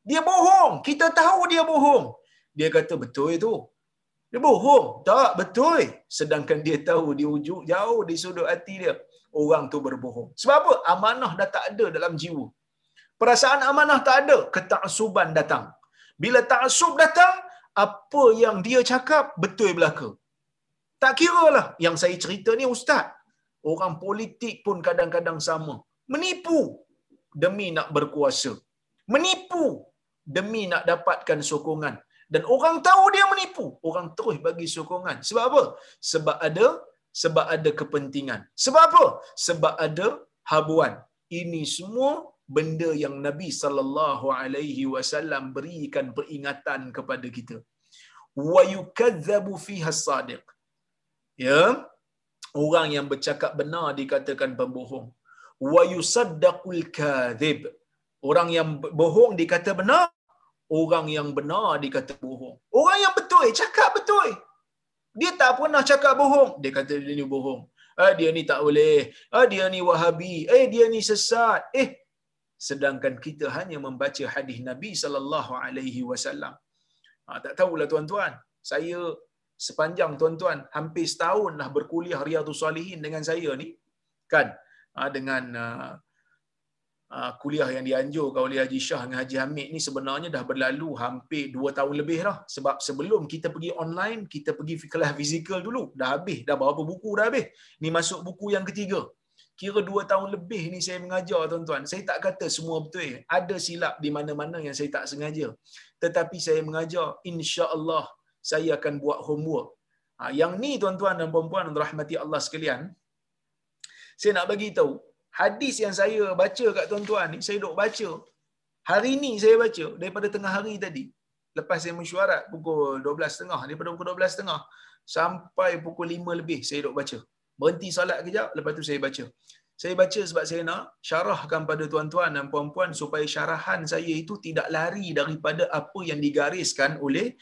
Dia bohong. Kita tahu dia bohong. Dia kata betul itu. Dia bohong. Tak betul. Sedangkan dia tahu di ujung jauh di sudut hati dia orang tu berbohong. Sebab apa? Amanah dah tak ada dalam jiwa. Perasaan amanah tak ada. Ketaksuban datang. Bila taksub datang apa yang dia cakap betul belaka. Tak kira lah yang saya cerita ni ustaz. Orang politik pun kadang-kadang sama. Menipu demi nak berkuasa. Menipu demi nak dapatkan sokongan. Dan orang tahu dia menipu. Orang terus bagi sokongan. Sebab apa? Sebab ada sebab ada kepentingan. Sebab apa? Sebab ada habuan. Ini semua benda yang Nabi sallallahu alaihi wasallam berikan peringatan kepada kita. Wa yukazzabu fiha as-sadiq. Ya. Orang yang bercakap benar dikatakan pembohong. Wa yusaddaqul kadhib. Orang yang bohong dikata benar, orang yang benar dikata bohong. Orang yang betul cakap betul. Dia tak pernah cakap bohong. Dia kata dia ni bohong. Ah dia ni tak boleh. Ah dia ni Wahabi. Eh dia ni sesat. Eh sedangkan kita hanya membaca hadis Nabi sallallahu alaihi wasallam. Ha, tak tahulah tuan-tuan. Saya sepanjang tuan-tuan hampir setahun lah berkuliah Riyadhus Salihin dengan saya ni. Kan? Ha, dengan uh, uh, kuliah yang dianjurkan oleh Haji Shah dengan Haji Hamid ni sebenarnya dah berlalu hampir dua tahun lebih lah. Sebab sebelum kita pergi online, kita pergi kelas fizikal dulu. Dah habis. Dah berapa buku dah habis. Ni masuk buku yang ketiga kira dua tahun lebih ni saya mengajar tuan-tuan. Saya tak kata semua betul. Ada silap di mana-mana yang saya tak sengaja. Tetapi saya mengajar, insya-Allah saya akan buat homework. Ha, yang ni tuan-tuan dan puan-puan rahmati Allah sekalian, saya nak bagi tahu, hadis yang saya baca kat tuan-tuan ni, saya duk baca. Hari ni saya baca daripada tengah hari tadi. Lepas saya mesyuarat pukul 12.30, daripada pukul 12.30 sampai pukul 5 lebih saya duk baca berhenti solat kejap, lepas tu saya baca. Saya baca sebab saya nak syarahkan pada tuan-tuan dan puan-puan supaya syarahan saya itu tidak lari daripada apa yang digariskan oleh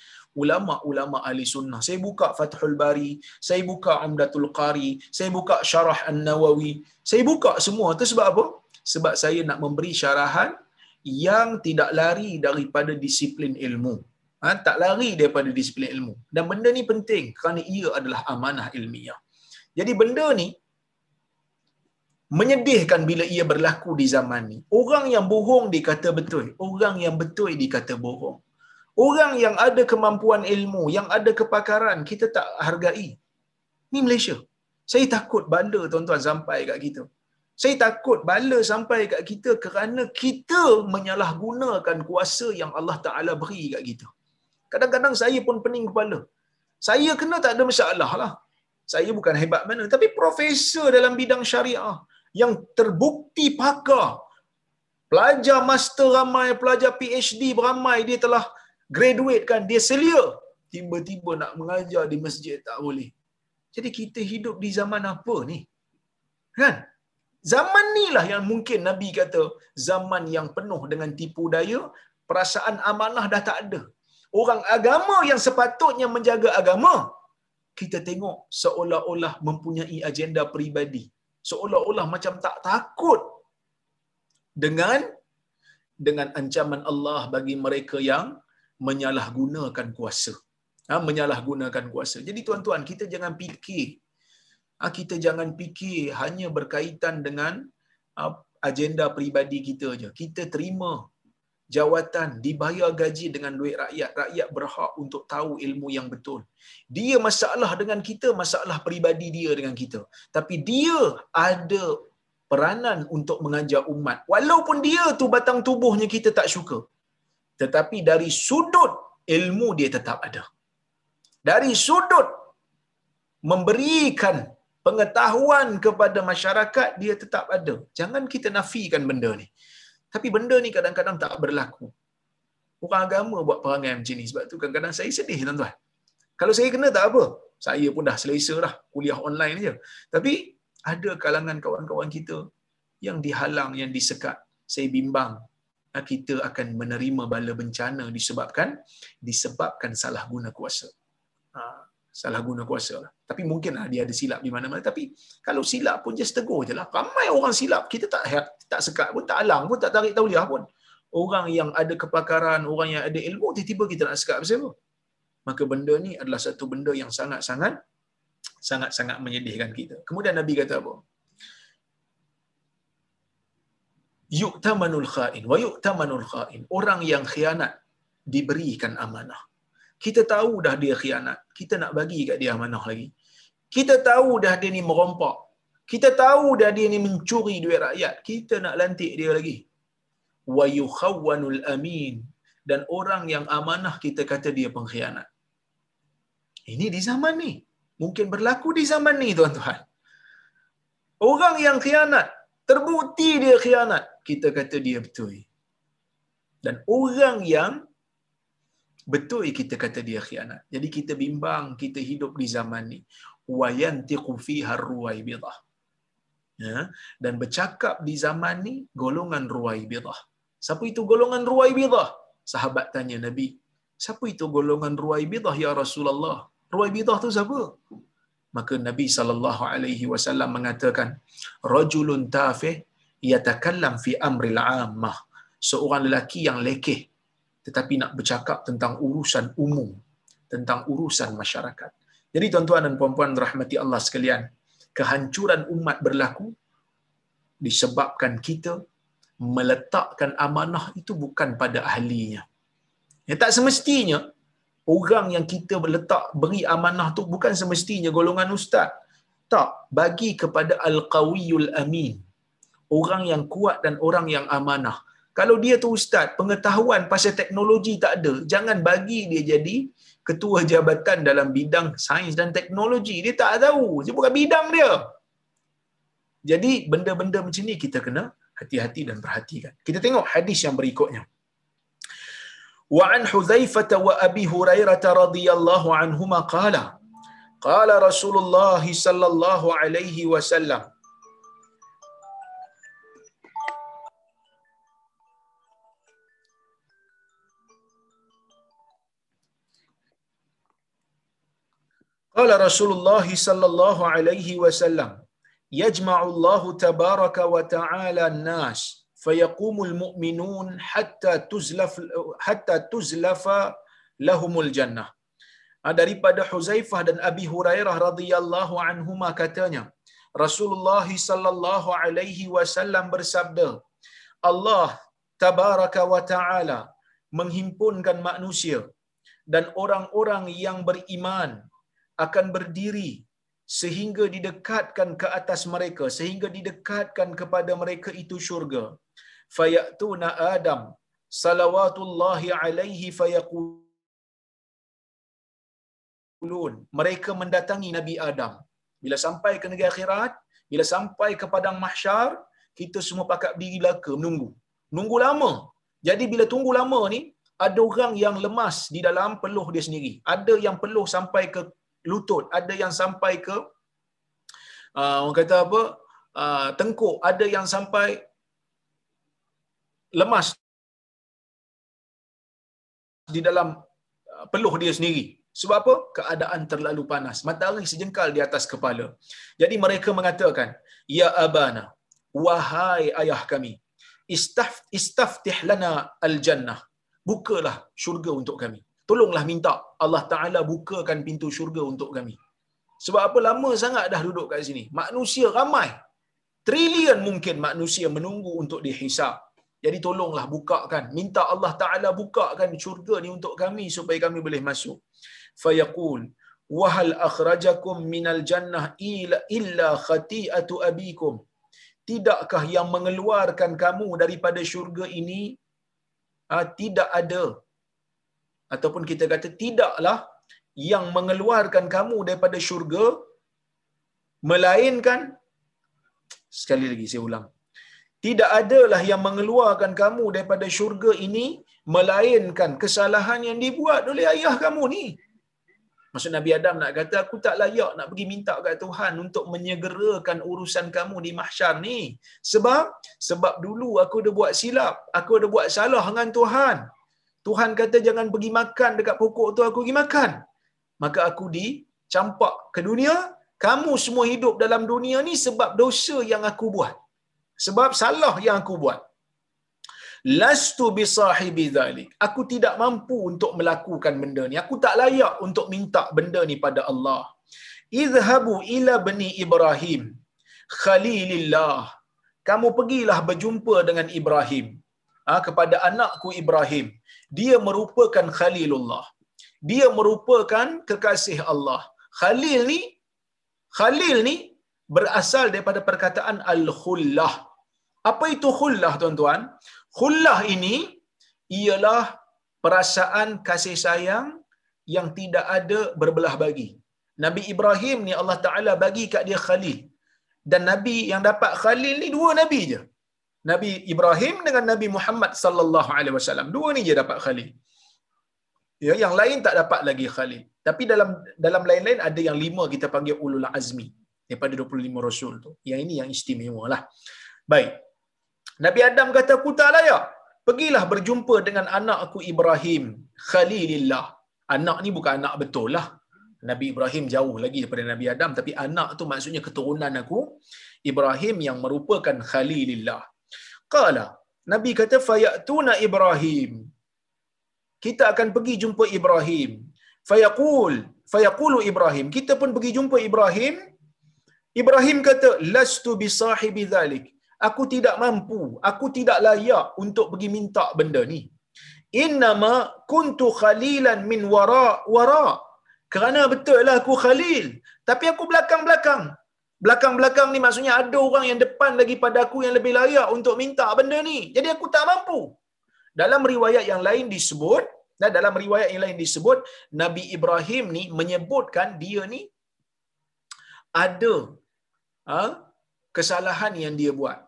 ulama-ulama ahli sunnah. Saya buka Fathul Bari, saya buka Umdatul Qari, saya buka Syarah An-Nawawi. Saya buka semua tu sebab apa? Sebab saya nak memberi syarahan yang tidak lari daripada disiplin ilmu. Ha, tak lari daripada disiplin ilmu. Dan benda ni penting kerana ia adalah amanah ilmiah. Jadi benda ni menyedihkan bila ia berlaku di zaman ni. Orang yang bohong dikata betul, orang yang betul dikata bohong. Orang yang ada kemampuan ilmu, yang ada kepakaran, kita tak hargai. Ni Malaysia. Saya takut bala tuan-tuan sampai kat kita. Saya takut bala sampai kat kita kerana kita menyalahgunakan kuasa yang Allah Ta'ala beri kat kita. Kadang-kadang saya pun pening kepala. Saya kena tak ada masalah lah saya bukan hebat mana tapi profesor dalam bidang syariah yang terbukti pakar. Pelajar master ramai pelajar PhD beramai dia telah graduate kan dia selia. Tiba-tiba nak mengajar di masjid tak boleh. Jadi kita hidup di zaman apa ni? Kan? Zaman ni lah yang mungkin Nabi kata zaman yang penuh dengan tipu daya, perasaan amanah dah tak ada. Orang agama yang sepatutnya menjaga agama, kita tengok seolah-olah mempunyai agenda peribadi. Seolah-olah macam tak takut dengan dengan ancaman Allah bagi mereka yang menyalahgunakan kuasa. Ha, menyalahgunakan kuasa. Jadi tuan-tuan, kita jangan fikir Ha, kita jangan fikir hanya berkaitan dengan ha, agenda peribadi kita aja. Kita terima jawatan, dibayar gaji dengan duit rakyat. Rakyat berhak untuk tahu ilmu yang betul. Dia masalah dengan kita, masalah peribadi dia dengan kita. Tapi dia ada peranan untuk mengajar umat. Walaupun dia tu batang tubuhnya kita tak suka. Tetapi dari sudut ilmu dia tetap ada. Dari sudut memberikan pengetahuan kepada masyarakat dia tetap ada. Jangan kita nafikan benda ni. Tapi benda ni kadang-kadang tak berlaku. Orang agama buat perangai macam ni. Sebab tu kadang-kadang saya sedih tuan-tuan. Kalau saya kena tak apa. Saya pun dah selesa dah kuliah online je. Tapi ada kalangan kawan-kawan kita yang dihalang, yang disekat. Saya bimbang kita akan menerima bala bencana disebabkan disebabkan salah guna kuasa. Ha salah guna kuasa lah. Tapi mungkin lah dia ada silap di mana-mana. Tapi kalau silap pun just tegur je lah. Ramai orang silap. Kita tak tak sekat pun, tak alang pun, tak tarik tauliah pun. Orang yang ada kepakaran, orang yang ada ilmu, tiba-tiba kita nak sekat pasal apa? Maka benda ni adalah satu benda yang sangat-sangat sangat-sangat menyedihkan kita. Kemudian Nabi kata apa? Yu'tamanul kha'in wa yu'tamanul kha'in. Orang yang khianat diberikan amanah. Kita tahu dah dia khianat. Kita nak bagi kat dia amanah lagi. Kita tahu dah dia ni merompak. Kita tahu dah dia ni mencuri duit rakyat. Kita nak lantik dia lagi. Wa yukhawwanul amin. Dan orang yang amanah kita kata dia pengkhianat. Ini di zaman ni. Mungkin berlaku di zaman ni tuan-tuan. Orang yang khianat. Terbukti dia khianat. Kita kata dia betul. Dan orang yang betul kita kata dia khianat. Jadi kita bimbang kita hidup di zaman ni. Wa yantiqu fiha ruwaibidah. Ya, dan bercakap di zaman ni golongan ruwaibidah. Siapa itu golongan ruwaibidah? Sahabat tanya Nabi, siapa itu golongan ruwaibidah ya Rasulullah? Ruwaibidah tu siapa? Maka Nabi sallallahu alaihi wasallam mengatakan, rajulun tafih yatakallam fi amril ammah. Seorang lelaki yang lekeh tetapi nak bercakap tentang urusan umum, tentang urusan masyarakat. Jadi tuan-tuan dan puan-puan rahmati Allah sekalian, kehancuran umat berlaku disebabkan kita meletakkan amanah itu bukan pada ahlinya. Ya, tak semestinya orang yang kita letak beri amanah tu bukan semestinya golongan ustaz. Tak, bagi kepada al-qawiyul amin. Orang yang kuat dan orang yang amanah Kalau dia tu ustaz, pengetahuan pasal teknologi tak ada, jangan bagi dia jadi ketua jabatan dalam bidang sains dan teknologi. Dia tak tahu, dia bukan bidang dia. Jadi benda-benda macam ni kita kena hati-hati dan perhatikan. Kita tengok hadis yang berikutnya. Wa an Hudzaifah wa Abi Hurairah radhiyallahu anhuma qala qala Rasulullah sallallahu alaihi wasallam قال رسول الله صلى الله عليه وسلم Qala Rasulullah sallallahu alaihi wasallam yajma'u Allah tabaraka wa ta'ala an-nas fayaqumul mu'minun hatta tuzlaf hatta tuzlafa lahumul jannah. Ah, daripada Huzaifah dan Abi Hurairah radhiyallahu anhuma katanya, Rasulullah sallallahu alaihi wasallam bersabda, Allah tabaraka wa ta'ala menghimpunkan manusia dan orang-orang yang beriman akan berdiri sehingga didekatkan ke atas mereka sehingga didekatkan kepada mereka itu syurga. Fayatuna adam salawatullahi alaihi fayaqulun. Mereka mendatangi nabi adam. Bila sampai ke negeri akhirat bila sampai ke padang mahsyar kita semua pakat diri belaka menunggu. Menunggu lama. Jadi bila tunggu lama ni ada orang yang lemas di dalam peluh dia sendiri. Ada yang peluh sampai ke lutut, ada yang sampai ke uh, orang kata apa? uh, tengkuk, ada yang sampai lemas di dalam uh, peluh dia sendiri. Sebab apa? Keadaan terlalu panas. Matahari sejengkal di atas kepala. Jadi mereka mengatakan, Ya Abana, wahai ayah kami, istaf, istaftih lana al-jannah. Bukalah syurga untuk kami. Tolonglah minta Allah Ta'ala bukakan pintu syurga untuk kami. Sebab apa lama sangat dah duduk kat sini. Manusia ramai. Trilion mungkin manusia menunggu untuk dihisap. Jadi tolonglah bukakan. Minta Allah Ta'ala bukakan syurga ni untuk kami supaya kami boleh masuk. Fayaqul, wahal akhrajakum minal jannah illa, illa khati'atu abikum. Tidakkah yang mengeluarkan kamu daripada syurga ini ha, tidak ada ataupun kita kata tidaklah yang mengeluarkan kamu daripada syurga melainkan sekali lagi saya ulang tidak adalah yang mengeluarkan kamu daripada syurga ini melainkan kesalahan yang dibuat oleh ayah kamu ni Maksud Nabi Adam nak kata aku tak layak nak pergi minta kat Tuhan untuk menyegerakan urusan kamu di mahsyar ni. Sebab sebab dulu aku ada buat silap, aku ada buat salah dengan Tuhan. Tuhan kata jangan pergi makan dekat pokok tu aku pergi makan. Maka aku dicampak ke dunia, kamu semua hidup dalam dunia ni sebab dosa yang aku buat. Sebab salah yang aku buat. Lastu bisahibi dhalik. Aku tidak mampu untuk melakukan benda ni. Aku tak layak untuk minta benda ni pada Allah. Izhabu ila bani Ibrahim. Khalilillah. Kamu pergilah berjumpa dengan Ibrahim. Ha, kepada anakku Ibrahim. Dia merupakan Khalilullah. Dia merupakan kekasih Allah. Khalil ni, Khalil ni berasal daripada perkataan Al-Khullah. Apa itu khullah tuan-tuan? Khullah ini ialah perasaan kasih sayang yang tidak ada berbelah bagi. Nabi Ibrahim ni Allah Taala bagi kat dia Khalil. Dan nabi yang dapat Khalil ni dua nabi je. Nabi Ibrahim dengan Nabi Muhammad sallallahu alaihi wasallam. Dua ni je dapat Khalil. Ya, yang lain tak dapat lagi Khalil. Tapi dalam dalam lain-lain ada yang lima kita panggil ulul azmi daripada 25 rasul tu. Yang ini yang istimewa lah. Baik. Nabi Adam kata aku tak layak. Pergilah berjumpa dengan anak aku Ibrahim Khalilillah. Anak ni bukan anak betul lah. Nabi Ibrahim jauh lagi daripada Nabi Adam tapi anak tu maksudnya keturunan aku Ibrahim yang merupakan Khalilillah. Qala Nabi kata fayatuna Ibrahim. Kita akan pergi jumpa Ibrahim. Fayaqul fayaqulu Ibrahim. Kita pun pergi jumpa Ibrahim. Ibrahim kata lastu bisahibi dhalik aku tidak mampu, aku tidak layak untuk pergi minta benda ni. Innama kuntu khalilan min wara wara. Kerana betul lah aku khalil, tapi aku belakang-belakang. Belakang-belakang ni maksudnya ada orang yang depan lagi pada aku yang lebih layak untuk minta benda ni. Jadi aku tak mampu. Dalam riwayat yang lain disebut, dan dalam riwayat yang lain disebut, Nabi Ibrahim ni menyebutkan dia ni ada ha, kesalahan yang dia buat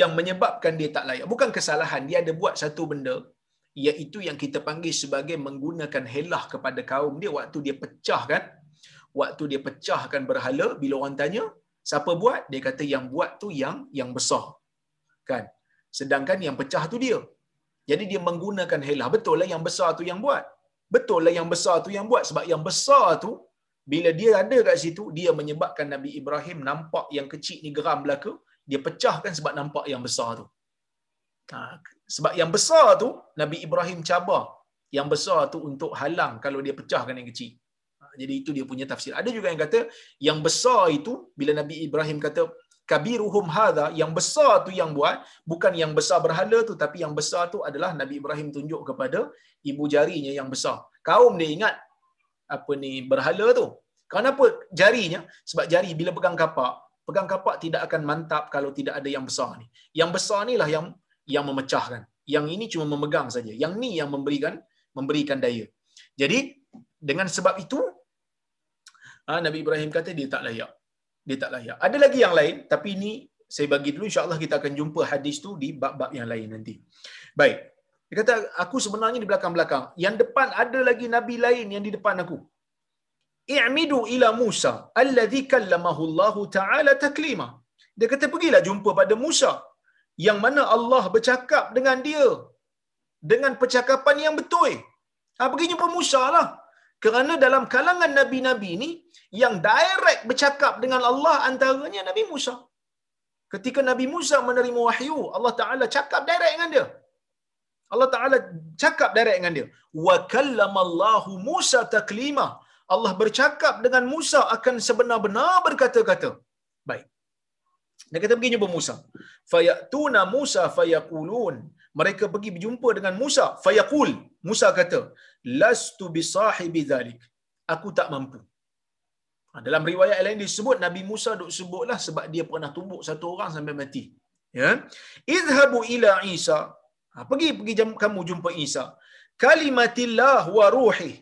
yang menyebabkan dia tak layak. Bukan kesalahan, dia ada buat satu benda iaitu yang kita panggil sebagai menggunakan helah kepada kaum dia waktu dia pecahkan waktu dia pecahkan berhala bila orang tanya siapa buat? Dia kata yang buat tu yang yang besar. Kan? Sedangkan yang pecah tu dia. Jadi dia menggunakan helah. Betul lah yang besar tu yang buat. Betul lah yang besar tu yang buat. Sebab yang besar tu bila dia ada kat situ dia menyebabkan Nabi Ibrahim nampak yang kecil ni geram belaka dia pecahkan sebab nampak yang besar tu. Ha, sebab yang besar tu Nabi Ibrahim cabar yang besar tu untuk halang kalau dia pecahkan yang kecil. Jadi itu dia punya tafsir. Ada juga yang kata yang besar itu bila Nabi Ibrahim kata kabiruhum hadha yang besar tu yang buat bukan yang besar berhala tu tapi yang besar tu adalah Nabi Ibrahim tunjuk kepada ibu jarinya yang besar. Kaum dia ingat apa ni berhala tu. Kenapa jarinya? Sebab jari bila pegang kapak pegang kapak tidak akan mantap kalau tidak ada yang besar ni. Yang besar ni lah yang yang memecahkan. Yang ini cuma memegang saja. Yang ni yang memberikan memberikan daya. Jadi dengan sebab itu ha, Nabi Ibrahim kata dia tak layak. Dia tak layak. Ada lagi yang lain tapi ini saya bagi dulu insya-Allah kita akan jumpa hadis tu di bab-bab yang lain nanti. Baik. Dia kata aku sebenarnya di belakang-belakang. Yang depan ada lagi nabi lain yang di depan aku i'midu ila Musa alladhi kallamahu Allah Ta'ala taklima. Dia kata pergilah jumpa pada Musa yang mana Allah bercakap dengan dia dengan percakapan yang betul. Ha, pergi jumpa Musa lah. Kerana dalam kalangan Nabi-Nabi ni, yang direct bercakap dengan Allah antaranya Nabi Musa. Ketika Nabi Musa menerima wahyu, Allah Ta'ala cakap direct dengan dia. Allah Ta'ala cakap direct dengan dia. Wa kallamallahu Musa taklima. Allah bercakap dengan Musa akan sebenar-benar berkata-kata. Baik. Dia kata pergi jumpa Musa. Fayatuna Musa fayaqulun. Mereka pergi berjumpa dengan Musa. Fayaqul. Musa kata, Lastu bisahibi dhalik. Aku tak mampu. Ha, dalam riwayat lain disebut Nabi Musa duk sebutlah sebab dia pernah tumbuk satu orang sampai mati. Ya. Idhabu ila Isa. Ha, pergi pergi jam, kamu jumpa Isa. Kalimatillah wa ruhi.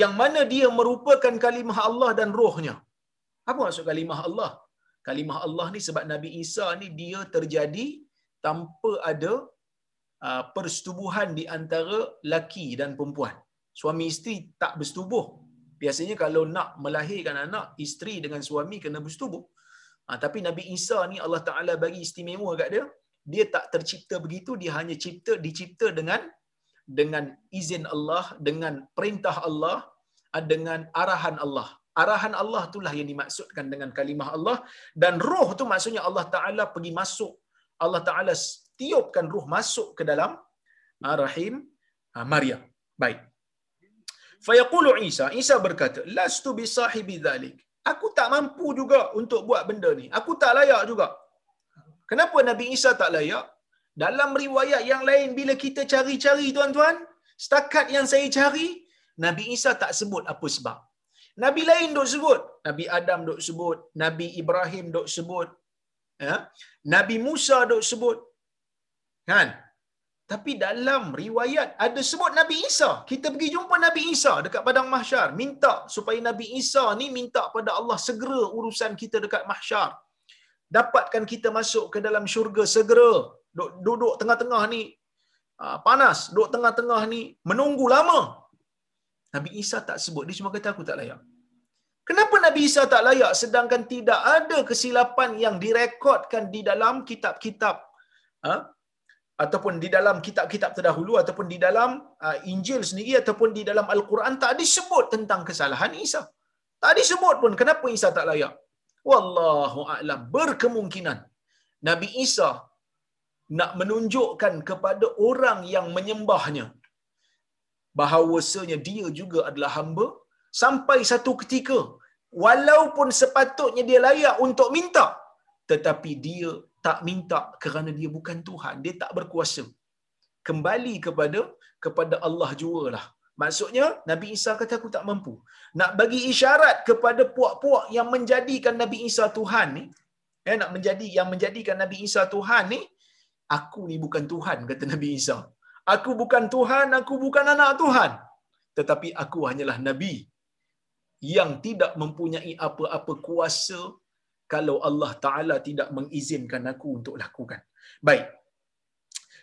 Yang mana dia merupakan kalimah Allah dan rohnya. Apa maksud kalimah Allah? Kalimah Allah ni sebab Nabi Isa ni dia terjadi tanpa ada uh, persetubuhan di antara laki dan perempuan. Suami isteri tak bersetubuh. Biasanya kalau nak melahirkan anak, isteri dengan suami kena bersetubuh. Ha, tapi Nabi Isa ni Allah Taala bagi istimewa kat dia. Dia tak tercipta begitu, dia hanya cipta dicipta dengan dengan izin Allah, dengan perintah Allah, ah, dengan arahan Allah. Arahan Allah itulah yang dimaksudkan dengan kalimah Allah dan roh tu maksudnya Allah Taala pergi masuk. Allah Taala tiupkan roh masuk ke dalam ah, rahim ah, Maryam. Baik. Fayaqulu Isa, Isa berkata, "Lastu bisahibi dhalik." Aku tak mampu juga untuk buat benda ni. Aku tak layak juga. Kenapa Nabi Isa tak layak? Dalam riwayat yang lain bila kita cari-cari tuan-tuan, setakat yang saya cari, Nabi Isa tak sebut apa sebab. Nabi lain dok sebut, Nabi Adam dok sebut, Nabi Ibrahim dok sebut, ya. Nabi Musa dok sebut. Kan? Tapi dalam riwayat ada sebut Nabi Isa. Kita pergi jumpa Nabi Isa dekat padang mahsyar, minta supaya Nabi Isa ni minta pada Allah segera urusan kita dekat mahsyar. Dapatkan kita masuk ke dalam syurga segera. Duduk tengah-tengah ni ah, panas, duduk tengah-tengah ni menunggu lama. Nabi Isa tak sebut, dia cuma kata aku tak layak. Kenapa Nabi Isa tak layak sedangkan tidak ada kesilapan yang direkodkan di dalam kitab-kitab ha? Ataupun di dalam kitab-kitab terdahulu ataupun di dalam uh, Injil sendiri ataupun di dalam Al-Quran tak disebut tentang kesalahan Isa. Tak disebut pun kenapa Isa tak layak. Wallahu a'lam berkemungkinan Nabi Isa nak menunjukkan kepada orang yang menyembahnya bahawasanya dia juga adalah hamba sampai satu ketika walaupun sepatutnya dia layak untuk minta tetapi dia tak minta kerana dia bukan Tuhan. Dia tak berkuasa. Kembali kepada kepada Allah jualah maksudnya Nabi Isa kata aku tak mampu. Nak bagi isyarat kepada puak-puak yang menjadikan Nabi Isa Tuhan ni eh nak menjadi yang menjadikan Nabi Isa Tuhan ni aku ni bukan Tuhan kata Nabi Isa. Aku bukan Tuhan aku bukan anak Tuhan. Tetapi aku hanyalah nabi yang tidak mempunyai apa-apa kuasa kalau Allah Ta'ala tidak mengizinkan aku untuk lakukan. Baik.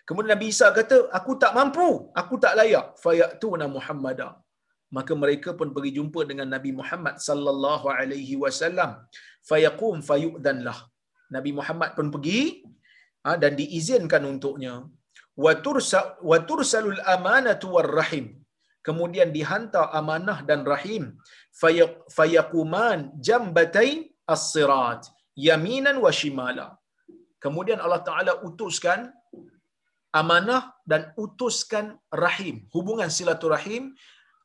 Kemudian Nabi Isa kata, aku tak mampu, aku tak layak. Fayatuna Muhammadah. Maka mereka pun pergi jumpa dengan Nabi Muhammad sallallahu alaihi wasallam. Fayaqum fayu'danlah. Nabi Muhammad pun pergi ha, dan diizinkan untuknya. Wa tursalul amanatu war rahim. Kemudian dihantar amanah dan rahim. Fayaquman jambatain as-sirat yaminan wa shimala. Kemudian Allah Taala utuskan amanah dan utuskan rahim, hubungan silaturahim.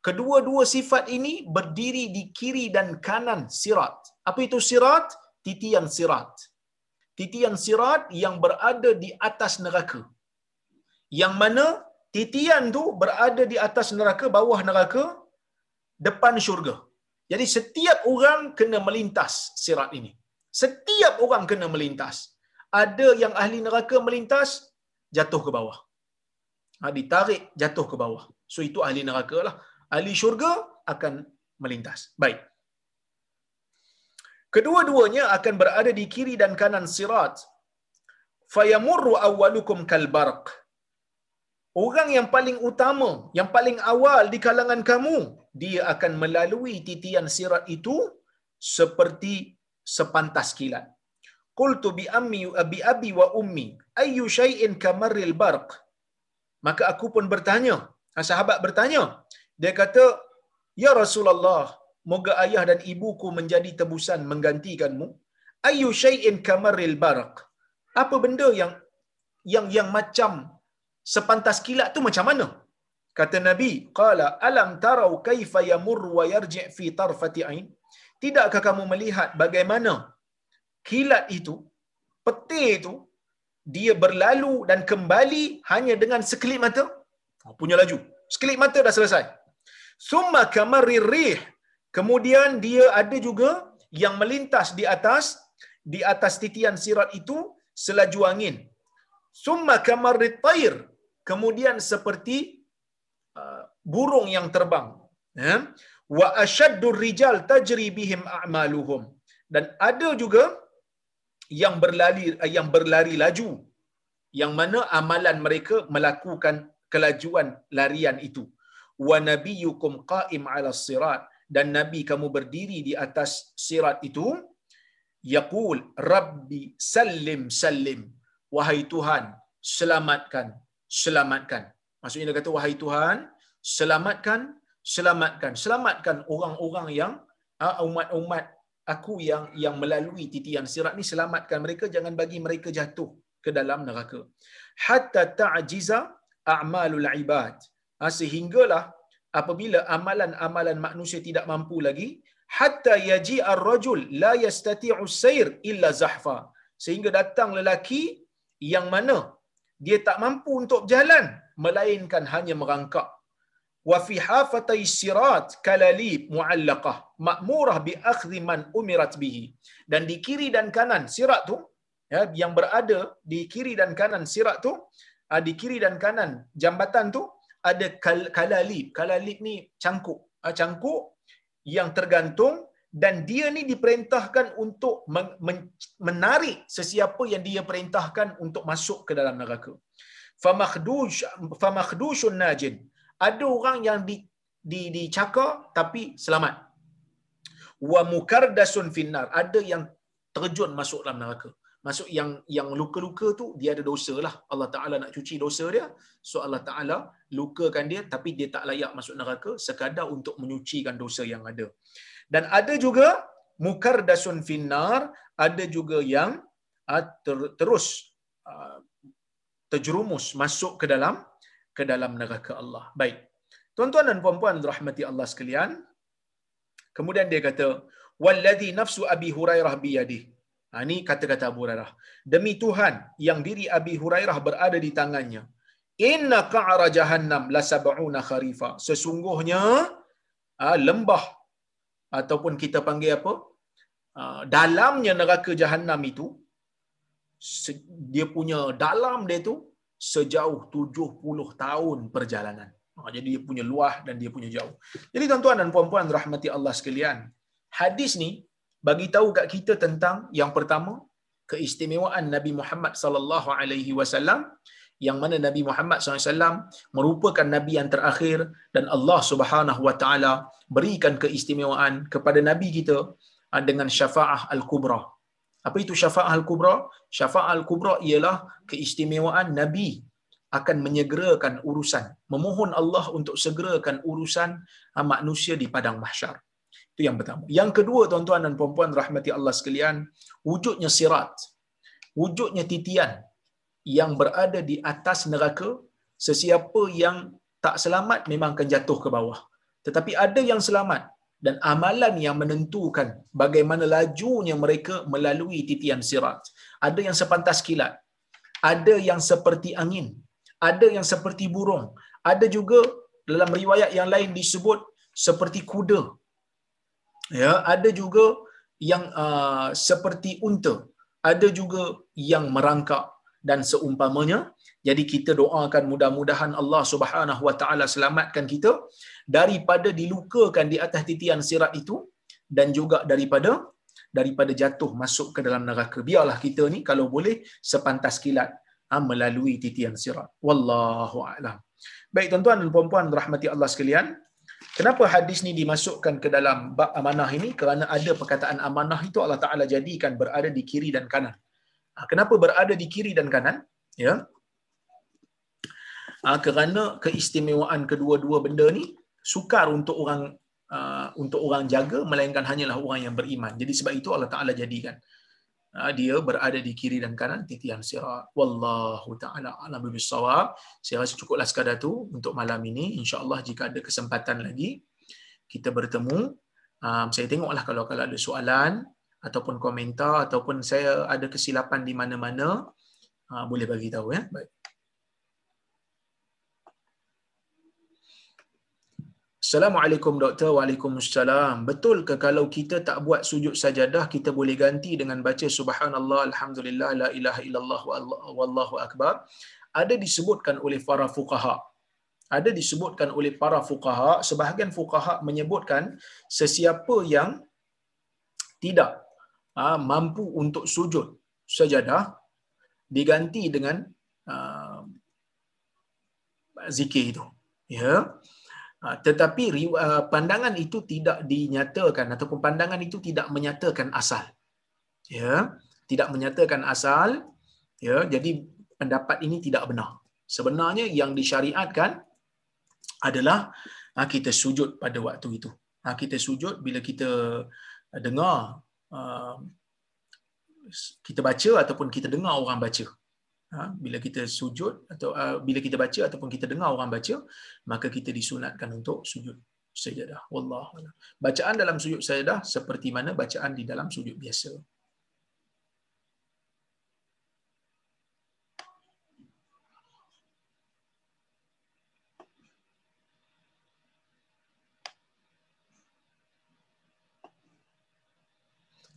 Kedua-dua sifat ini berdiri di kiri dan kanan sirat. Apa itu sirat? Titian sirat. Titian sirat yang berada di atas neraka. Yang mana titian tu berada di atas neraka, bawah neraka, depan syurga. Jadi setiap orang kena melintas sirat ini. Setiap orang kena melintas. Ada yang ahli neraka melintas, jatuh ke bawah. Ha, ditarik, jatuh ke bawah. So itu ahli neraka lah. Ahli syurga akan melintas. Baik. Kedua-duanya akan berada di kiri dan kanan sirat. Fayamurru awwalukum kalbarq. Orang yang paling utama, yang paling awal di kalangan kamu, dia akan melalui titian sirat itu seperti sepantas kilat. qultu bi ammi bi abi wa ummi ayyu shay'in kamarril barq? Maka aku pun bertanya sahabat bertanya dia kata ya rasulullah moga ayah dan ibuku menjadi tebusan menggantikanmu. Ayyu shay'in kamarril barq? Apa benda yang yang yang macam sepantas kilat tu macam mana? Kata nabi qala alam tarau kaifa yamur wa yarji' fi tarfati ain? Tidakkah kamu melihat bagaimana kilat itu petir itu dia berlalu dan kembali hanya dengan sekelip mata? Oh, punya laju. Sekelip mata dah selesai. Summa kamarir rih. Kemudian dia ada juga yang melintas di atas di atas titian sirat itu selaju angin. Summa kamarit tair kemudian seperti uh, burung yang terbang ya. Wa ashaddur rijal tajri bihim a'maluhum. Dan ada juga yang berlari yang berlari laju yang mana amalan mereka melakukan kelajuan larian itu. Wa nabiyyukum qa'im 'ala sirat. Dan nabi kamu berdiri di atas sirat itu yaqul rabbi sallim sallim. Wahai tuhan selamatkan selamatkan. Maksudnya dia kata wahai tuhan selamatkan selamatkan. Selamatkan orang-orang yang ah, umat-umat aku yang yang melalui titian sirat ni selamatkan mereka jangan bagi mereka jatuh ke dalam neraka. Hatta ta'jiza a'malul ibad. Ha, sehinggalah apabila amalan-amalan manusia tidak mampu lagi hatta yaji ar-rajul la yastati'u sayr illa zahfa. Sehingga datang lelaki yang mana dia tak mampu untuk berjalan melainkan hanya merangkak. Wa fi hafatai sirat kalalib muallaqah ma'murah bi akhdhi man umirat bihi. Dan di kiri dan kanan sirat tu ya yang berada di kiri dan kanan sirat tu ah, di kiri dan kanan jambatan tu ada kal- kalalib kalalib ni cangkuk. Ah, cangkuk yang tergantung dan dia ni diperintahkan untuk men- men- menarik sesiapa yang dia perintahkan untuk masuk ke dalam neraka. Famakhdhush famakhdhushun najin. Ada orang yang di di dicakar tapi selamat. Wa mukardasun finnar. Ada yang terjun masuk dalam neraka. Masuk yang yang luka-luka tu dia ada dosa lah. Allah Taala nak cuci dosa dia. So Allah Taala lukakan dia tapi dia tak layak masuk neraka sekadar untuk menyucikan dosa yang ada dan ada juga mukardasun finnar ada juga yang ter, terus uh, terjerumus masuk ke dalam ke dalam neraka Allah. Baik. Tuan-tuan dan puan-puan rahmati Allah sekalian. Kemudian dia kata, "Wallazi nafsu Abi Hurairah biyadi." Ha, ini kata-kata Abu Hurairah. Demi Tuhan yang diri Abi Hurairah berada di tangannya. Inna qa'ra jahannam la sab'una kharifa. Sesungguhnya lembah ataupun kita panggil apa? Ha, dalamnya neraka jahannam itu dia punya dalam dia tu sejauh 70 tahun perjalanan. Ha, jadi dia punya luah dan dia punya jauh. Jadi tuan-tuan dan puan-puan rahmati Allah sekalian, hadis ni bagi tahu kat kita tentang yang pertama keistimewaan Nabi Muhammad sallallahu alaihi wasallam yang mana Nabi Muhammad SAW merupakan Nabi yang terakhir dan Allah Subhanahu Wa Taala berikan keistimewaan kepada Nabi kita ha, dengan syafaah al-kubra. Apa itu syafaah al-kubra? Syafaah al-kubra ialah keistimewaan Nabi akan menyegerakan urusan, memohon Allah untuk segerakan urusan ha, manusia di padang mahsyar. Itu yang pertama. Yang kedua, tuan-tuan dan puan-puan rahmati Allah sekalian, wujudnya sirat, wujudnya titian yang berada di atas neraka, sesiapa yang tak selamat memang akan jatuh ke bawah. Tetapi ada yang selamat dan amalan yang menentukan bagaimana lajunya mereka melalui titian sirat. Ada yang sepantas kilat, ada yang seperti angin, ada yang seperti burung, ada juga dalam riwayat yang lain disebut seperti kuda. Ya, ada juga yang uh, seperti unta, ada juga yang merangkak dan seumpamanya. Jadi kita doakan mudah-mudahan Allah Subhanahu Wa Taala selamatkan kita daripada dilukakan di atas titian sirat itu dan juga daripada daripada jatuh masuk ke dalam neraka. Biarlah kita ni kalau boleh sepantas kilat ha, melalui titian sirat. Wallahu a'lam. Baik tuan-tuan dan puan-puan rahmati Allah sekalian, Kenapa hadis ni dimasukkan ke dalam bab amanah ini? Kerana ada perkataan amanah itu Allah Taala jadikan berada di kiri dan kanan. Ha, kenapa berada di kiri dan kanan? Ya. Ha, kerana keistimewaan kedua-dua benda ni sukar untuk orang uh, untuk orang jaga melainkan hanyalah orang yang beriman. Jadi sebab itu Allah Taala jadikan uh, dia berada di kiri dan kanan titian sirat. Wallahu taala alam bisawab. Saya rasa cukuplah sekadar tu untuk malam ini. Insya-Allah jika ada kesempatan lagi kita bertemu. Um, saya tengoklah kalau kalau ada soalan ataupun komentar ataupun saya ada kesilapan di mana-mana uh, boleh bagi tahu ya. Baik. Assalamualaikum doktor. Waalaikumsalam. Betul ke kalau kita tak buat sujud sajadah kita boleh ganti dengan baca subhanallah alhamdulillah la ilaha illallah wallahu akbar? Ada disebutkan oleh para fuqaha. Ada disebutkan oleh para fuqaha, sebahagian fuqaha menyebutkan sesiapa yang tidak ha, mampu untuk sujud sajadah diganti dengan uh, zikir itu. Ya. Ha, tetapi pandangan itu tidak dinyatakan ataupun pandangan itu tidak menyatakan asal. Ya, tidak menyatakan asal. Ya, jadi pendapat ini tidak benar. Sebenarnya yang disyariatkan adalah kita sujud pada waktu itu. Kita sujud bila kita dengar kita baca ataupun kita dengar orang baca. Ha, bila kita sujud atau uh, bila kita baca ataupun kita dengar orang baca maka kita disunatkan untuk sujud sajadah wallahu bacaan dalam sujud sajadah seperti mana bacaan di dalam sujud biasa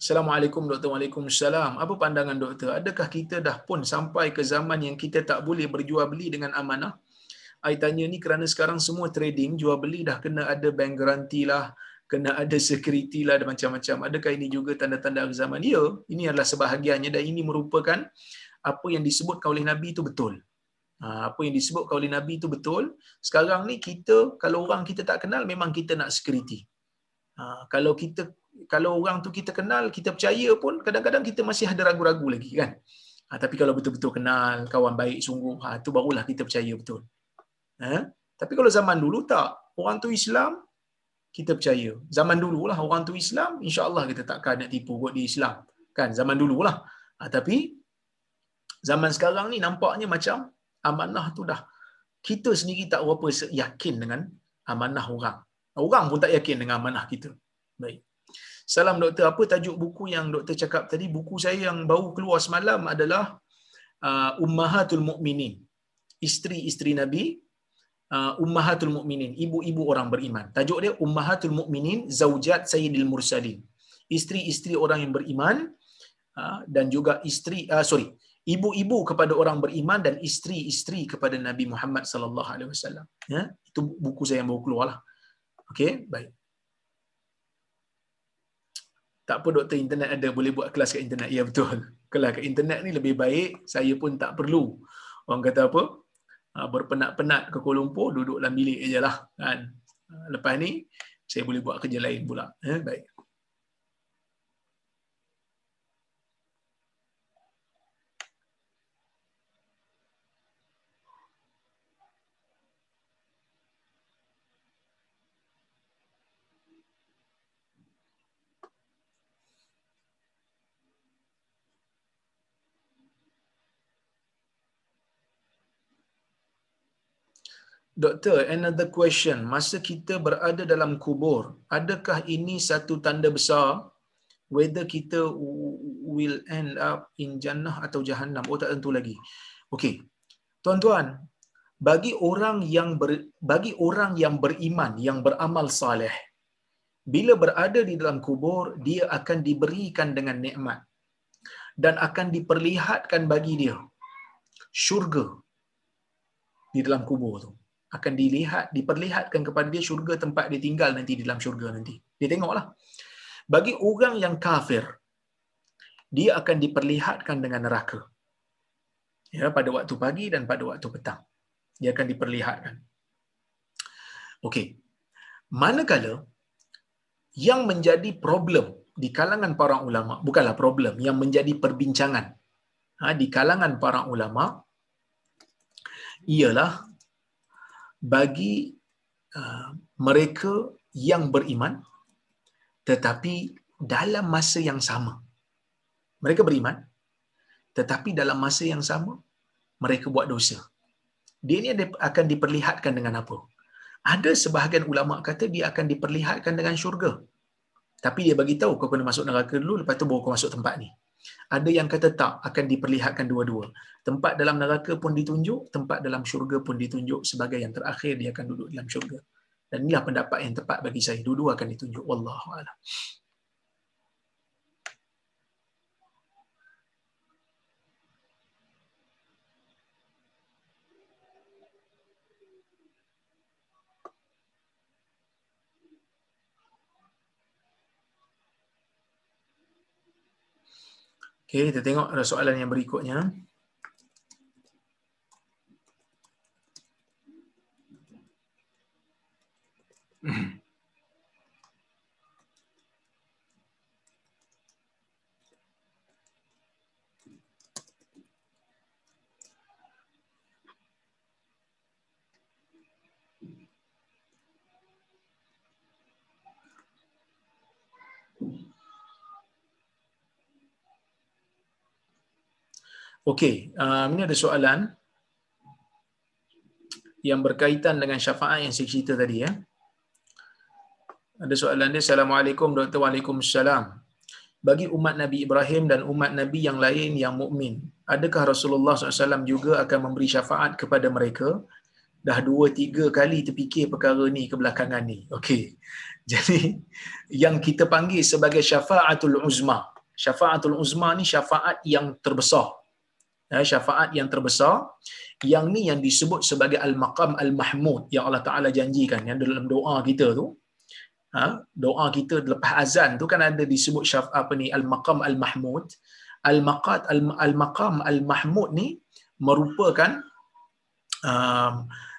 Assalamualaikum doktor. Waalaikumsalam. Apa pandangan doktor? Adakah kita dah pun sampai ke zaman yang kita tak boleh berjual beli dengan amanah? Saya tanya ni kerana sekarang semua trading, jual beli dah kena ada bank garanti lah, kena ada security lah dan macam-macam. Adakah ini juga tanda-tanda zaman? Ya, ini adalah sebahagiannya dan ini merupakan apa yang disebutkan oleh Nabi itu betul. Ha, apa yang disebutkan oleh Nabi itu betul. Sekarang ni kita, kalau orang kita tak kenal, memang kita nak security. Ha, kalau kita kalau orang tu kita kenal, kita percaya pun kadang-kadang kita masih ada ragu-ragu lagi kan. Ha, tapi kalau betul-betul kenal, kawan baik sungguh, ha, tu barulah kita percaya betul. Ha? Tapi kalau zaman dulu tak. Orang tu Islam, kita percaya. Zaman dulu lah orang tu Islam, insya-Allah kita takkan nak tipu buat di Islam. Kan zaman dululah. Ha, tapi zaman sekarang ni nampaknya macam amanah tu dah kita sendiri tak berapa yakin dengan amanah orang. Orang pun tak yakin dengan amanah kita. Baik. Salam doktor, apa tajuk buku yang doktor cakap tadi? Buku saya yang baru keluar semalam adalah uh, Ummahatul Mukminin. Isteri-isteri Nabi, uh, Ummahatul Mukminin, ibu-ibu orang beriman. Tajuk dia Ummahatul Mukminin, Zaujat Sayyidil Mursalin. Isteri-isteri orang yang beriman uh, dan juga isteri uh, sorry, ibu-ibu kepada orang beriman dan isteri-isteri kepada Nabi Muhammad sallallahu alaihi wasallam. Ya, itu buku saya yang baru keluarlah. Okey, baik tak apa doktor internet ada boleh buat kelas kat internet. Ya betul. Kelas kat internet ni lebih baik saya pun tak perlu. Orang kata apa? Ha, berpenat-penat ke Kuala Lumpur duduk dalam bilik je lah kan? Ha, lepas ni saya boleh buat kerja lain pula. Eh, baik Doktor, another question. Masa kita berada dalam kubur, adakah ini satu tanda besar whether kita will end up in jannah atau jahannam? Oh, tak tentu lagi. Okey. Tuan-tuan, bagi orang yang ber, bagi orang yang beriman, yang beramal saleh, bila berada di dalam kubur, dia akan diberikan dengan nikmat dan akan diperlihatkan bagi dia syurga di dalam kubur tu akan dilihat diperlihatkan kepada dia syurga tempat dia tinggal nanti di dalam syurga nanti. Dia tengoklah. Bagi orang yang kafir dia akan diperlihatkan dengan neraka. Ya, pada waktu pagi dan pada waktu petang. Dia akan diperlihatkan. Okey. manakala yang menjadi problem di kalangan para ulama bukanlah problem yang menjadi perbincangan ha, di kalangan para ulama ialah bagi uh, mereka yang beriman tetapi dalam masa yang sama. Mereka beriman tetapi dalam masa yang sama mereka buat dosa. Dia ni akan diperlihatkan dengan apa? Ada sebahagian ulama kata dia akan diperlihatkan dengan syurga. Tapi dia bagi tahu kau kena masuk neraka dulu lepas tu baru kau masuk tempat ni ada yang kata tak akan diperlihatkan dua-dua. Tempat dalam neraka pun ditunjuk tempat dalam syurga pun ditunjuk sebagai yang terakhir dia akan duduk dalam syurga. Dan inilah pendapat yang tepat bagi saya. Dua-dua akan ditunjuk. Wallahu a'lam Okey, kita tengok ada soalan yang berikutnya. [CLEARS THROAT] Okey, um, ini ada soalan yang berkaitan dengan syafaat yang saya cerita tadi ya. Ada soalan dia, Assalamualaikum Dr. Waalaikumsalam. Bagi umat Nabi Ibrahim dan umat Nabi yang lain yang mukmin, adakah Rasulullah SAW juga akan memberi syafaat kepada mereka? Dah dua, tiga kali terfikir perkara ni kebelakangan ni. Okey. [LAUGHS] Jadi, yang kita panggil sebagai syafaatul uzma. Syafaatul uzma ni syafaat yang terbesar syafaat yang terbesar yang ni yang disebut sebagai al-maqam al-mahmud yang Allah Taala janjikan yang dalam doa kita tu. Ha, doa kita lepas azan tu kan ada disebut syaf apa ni al-maqam al-mahmud. Al-maqat al-maqam al-mahmud ni merupakan um,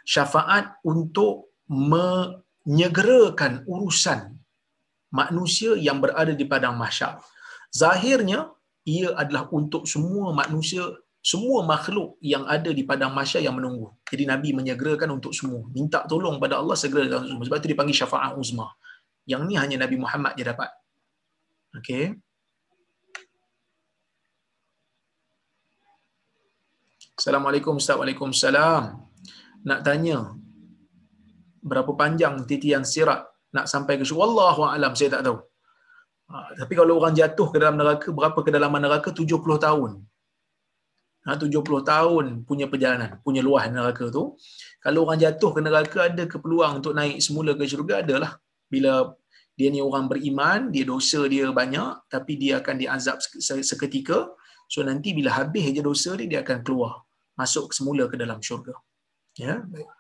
syafaat untuk menyegerakan urusan manusia yang berada di padang mahsyar. Zahirnya ia adalah untuk semua manusia semua makhluk yang ada di padang mahsyar yang menunggu. Jadi Nabi menyegerakan untuk semua. Minta tolong pada Allah segera untuk semua. Sebab itu dipanggil syafaat uzma. Yang ni hanya Nabi Muhammad je dapat. Okey. Assalamualaikum Ustaz. Waalaikumsalam. Nak tanya, berapa panjang titian sirat nak sampai ke syurga? Wallahu a'lam, saya tak tahu. Ha, tapi kalau orang jatuh ke dalam neraka, berapa kedalaman neraka? 70 tahun. 70 ha, tahun punya perjalanan, punya luah neraka tu. Kalau orang jatuh ke neraka ada ke peluang untuk naik semula ke syurga adalah bila dia ni orang beriman, dia dosa dia banyak tapi dia akan diazab seketika. So nanti bila habis je dosa dia dia akan keluar, masuk semula ke dalam syurga. Ya, baik.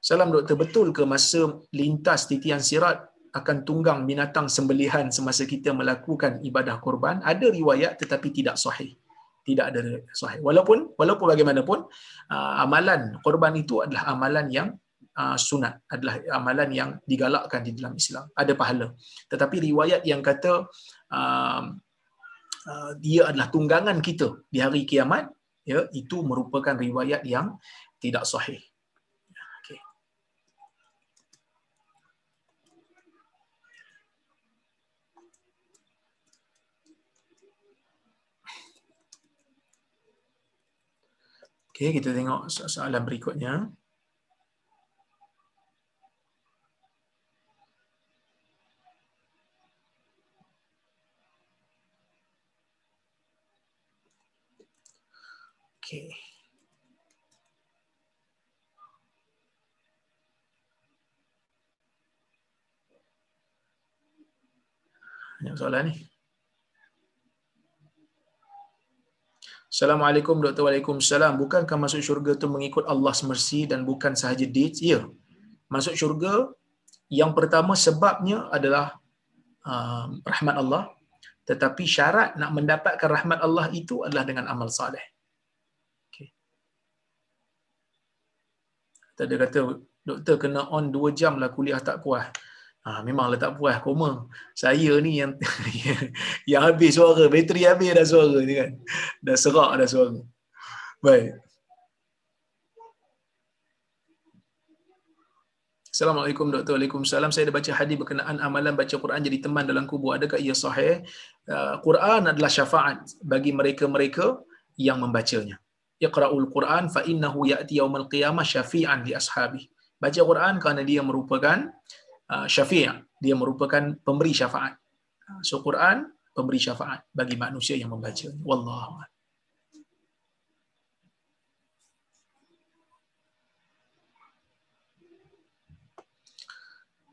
Salam doktor, betul ke masa lintas titian sirat akan tunggang binatang sembelihan semasa kita melakukan ibadah korban ada riwayat tetapi tidak sahih. Tidak ada sahih. Walaupun walaupun bagaimanapun uh, amalan korban itu adalah amalan yang uh, sunat. Adalah amalan yang digalakkan di dalam Islam. Ada pahala. Tetapi riwayat yang kata uh, uh, dia adalah tunggangan kita di hari kiamat ya itu merupakan riwayat yang tidak sahih Okey, kita tengok soalan berikutnya. Okey. Banyak soalan ni. Assalamualaikum Dr. Waalaikumsalam. Bukankah masuk syurga tu mengikut Allah semersi dan bukan sahaja deeds? Ya. Masuk syurga yang pertama sebabnya adalah uh, rahmat Allah. Tetapi syarat nak mendapatkan rahmat Allah itu adalah dengan amal saleh. Okay. Tadi kata doktor kena on 2 jam lah kuliah tak puas. Ha, memanglah tak puas koma. Saya ni yang [LAUGHS] yang habis suara, bateri habis dah suara ni kan. Dah serak dah suara. Baik. Assalamualaikum Dr. Waalaikumsalam. Saya dah baca hadis berkenaan amalan baca Quran jadi teman dalam kubur. Adakah ia sahih? Uh, Quran adalah syafaat bagi mereka-mereka yang membacanya. Iqra'ul Quran fa innahu ya'ti yaumal qiyamah syafi'an li ashabi. Baca Quran kerana dia merupakan syafi'. Dia merupakan pemberi syafaat. Uh, so Quran pemberi syafaat bagi manusia yang membaca. Wallahu a'lam.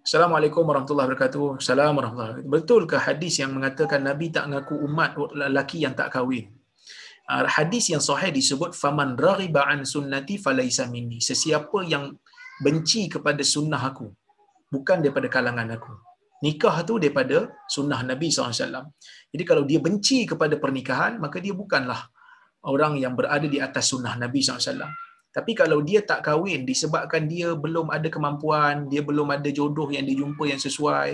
Assalamualaikum warahmatullahi wabarakatuh. Assalamualaikum warahmatullahi wabarakatuh. Betulkah hadis yang mengatakan Nabi tak mengaku umat lelaki yang tak kahwin? Uh, hadis yang sahih disebut faman raghiba an sunnati falaisa minni. Sesiapa yang benci kepada sunnah aku bukan daripada kalangan aku. Nikah tu daripada sunnah Nabi SAW. Jadi kalau dia benci kepada pernikahan, maka dia bukanlah orang yang berada di atas sunnah Nabi SAW. Tapi kalau dia tak kahwin disebabkan dia belum ada kemampuan, dia belum ada jodoh yang dia jumpa yang sesuai,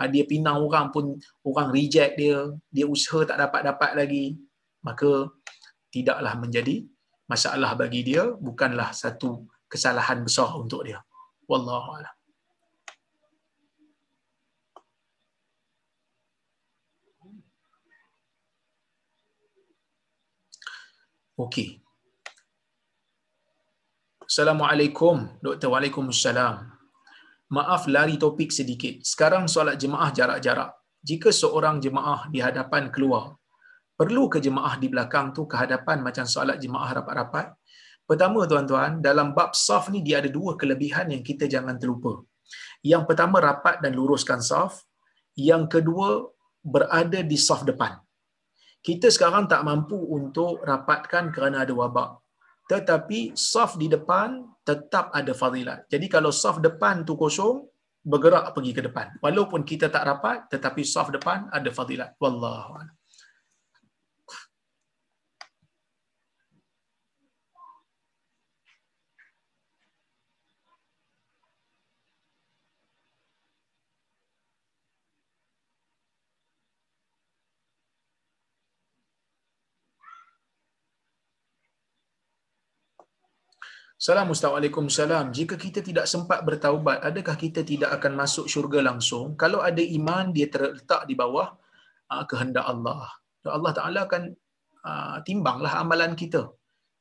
ha, dia pinang orang pun orang reject dia, dia usaha tak dapat-dapat lagi, maka tidaklah menjadi masalah bagi dia, bukanlah satu kesalahan besar untuk dia. Wallahu a'lam. Okey. Assalamualaikum. Doktor, Waalaikumsalam. Maaf lari topik sedikit. Sekarang solat jemaah jarak-jarak. Jika seorang jemaah di hadapan keluar, perlu ke jemaah di belakang tu ke hadapan macam solat jemaah rapat-rapat? Pertama tuan-tuan, dalam bab saf ni dia ada dua kelebihan yang kita jangan terlupa. Yang pertama rapat dan luruskan saf. Yang kedua berada di saf depan. Kita sekarang tak mampu untuk rapatkan kerana ada wabak. Tetapi saf di depan tetap ada fadilat. Jadi kalau saf depan tu kosong, bergerak pergi ke depan. Walaupun kita tak rapat, tetapi saf depan ada fadilat. Wallahu a'lam. Assalamualaikum salam. Jika kita tidak sempat bertaubat, adakah kita tidak akan masuk syurga langsung? Kalau ada iman, dia terletak di bawah uh, kehendak Allah. Allah Ta'ala akan uh, timbanglah amalan kita.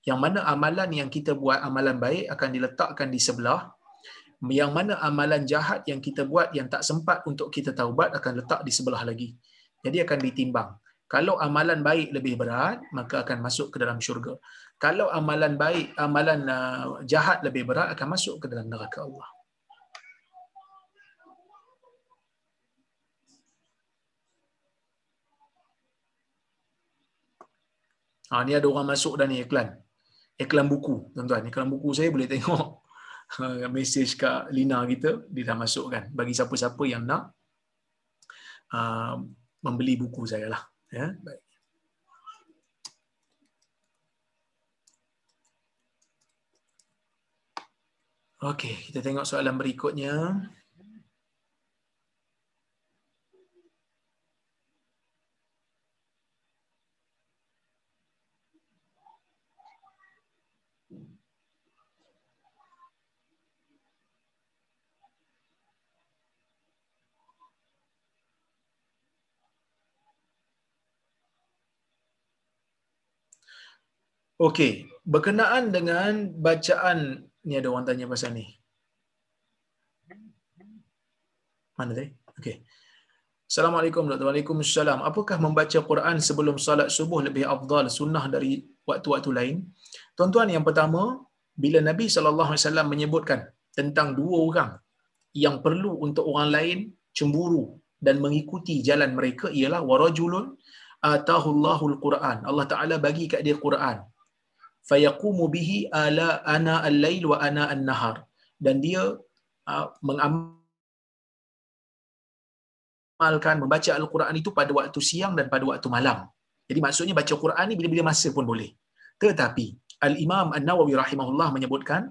Yang mana amalan yang kita buat, amalan baik akan diletakkan di sebelah. Yang mana amalan jahat yang kita buat yang tak sempat untuk kita taubat akan letak di sebelah lagi. Jadi akan ditimbang. Kalau amalan baik lebih berat, maka akan masuk ke dalam syurga kalau amalan baik, amalan uh, jahat lebih berat akan masuk ke dalam neraka Allah. Ha, ni ada orang masuk dah ni iklan. Iklan buku, tuan-tuan. Iklan buku saya boleh tengok [LAUGHS] uh, mesej kat Lina kita, dia dah masuk kan. Bagi siapa-siapa yang nak uh, membeli buku saya lah. Ya, baik. Okey, kita tengok soalan berikutnya. Okey, berkenaan dengan bacaan Ni ada orang tanya pasal ni. Mana tadi? Okey. Assalamualaikum warahmatullahi Waalaikumsalam. Apakah membaca Quran sebelum salat subuh lebih afdal sunnah dari waktu-waktu lain? Tuan-tuan yang pertama, bila Nabi sallallahu alaihi wasallam menyebutkan tentang dua orang yang perlu untuk orang lain cemburu dan mengikuti jalan mereka ialah warajulun atahullahul Quran. Allah Taala bagi kat dia Quran fayaqumu bihi ala ana al-lail wa ana an-nahar dan dia uh, mengamalkan membaca al-Quran itu pada waktu siang dan pada waktu malam. Jadi maksudnya baca Quran ni bila-bila masa pun boleh. Tetapi Al-Imam An-Nawawi rahimahullah menyebutkan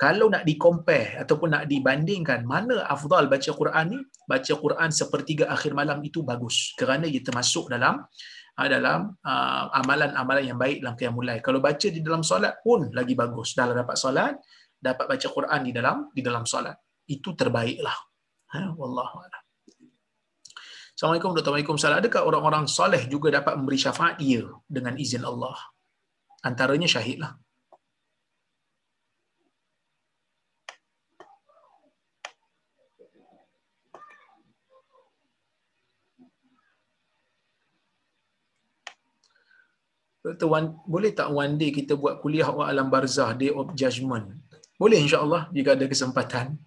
kalau nak di-compare ataupun nak dibandingkan mana afdal baca Quran ni, baca Quran sepertiga akhir malam itu bagus kerana ia termasuk dalam dalam uh, amalan-amalan yang baik dalam qiyamul lail. Kalau baca di dalam solat pun lagi bagus. Dalam dapat solat, dapat baca Quran di dalam di dalam solat. Itu terbaiklah. Ha, wallahu a'lam. Assalamualaikum Dr. Waalaikumsalam. Adakah orang-orang soleh juga dapat memberi syafaat? Ya, dengan izin Allah. Antaranya syahidlah. Wan, boleh tak one day kita buat kuliah wa alam barzah, day of judgment? Boleh insyaAllah jika ada kesempatan.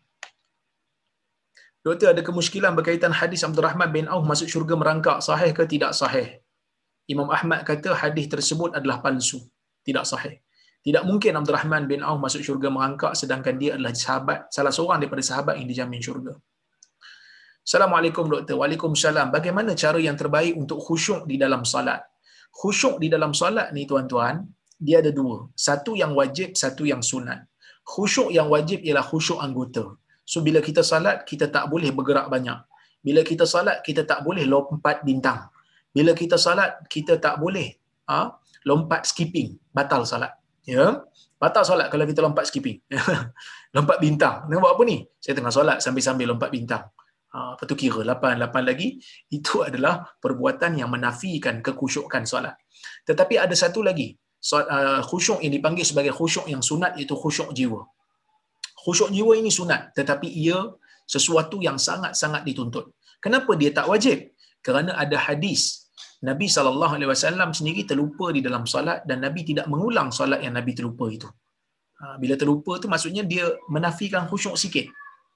Doktor ada kemuskilan berkaitan hadis Abdul Rahman bin Auf masuk syurga merangkak. Sahih ke tidak sahih? Imam Ahmad kata hadis tersebut adalah palsu. Tidak sahih. Tidak mungkin Abdul Rahman bin Auf masuk syurga merangkak sedangkan dia adalah sahabat, salah seorang daripada sahabat yang dijamin syurga. Assalamualaikum doktor. Waalaikumsalam. Bagaimana cara yang terbaik untuk khusyuk di dalam salat? Khusyuk di dalam solat ni tuan-tuan, dia ada dua. Satu yang wajib, satu yang sunat. Khusyuk yang wajib ialah khusyuk anggota. So bila kita salat, kita tak boleh bergerak banyak. Bila kita salat, kita tak boleh lompat bintang. Bila kita salat, kita tak boleh ha, lompat skipping. Batal salat. Ya? Batal solat kalau kita lompat skipping. [LAUGHS] lompat bintang. Nak buat apa ni? Saya tengah solat sambil-sambil lompat bintang. Ha, apa tu kira 8 8 lagi itu adalah perbuatan yang menafikan kekhusyukan solat. Tetapi ada satu lagi uh, khusyuk yang dipanggil sebagai khusyuk yang sunat iaitu khusyuk jiwa. Khusyuk jiwa ini sunat tetapi ia sesuatu yang sangat-sangat dituntut. Kenapa dia tak wajib? Kerana ada hadis Nabi sallallahu alaihi wasallam sendiri terlupa di dalam solat dan Nabi tidak mengulang solat yang Nabi terlupa itu. Ha, bila terlupa tu maksudnya dia menafikan khusyuk sikit.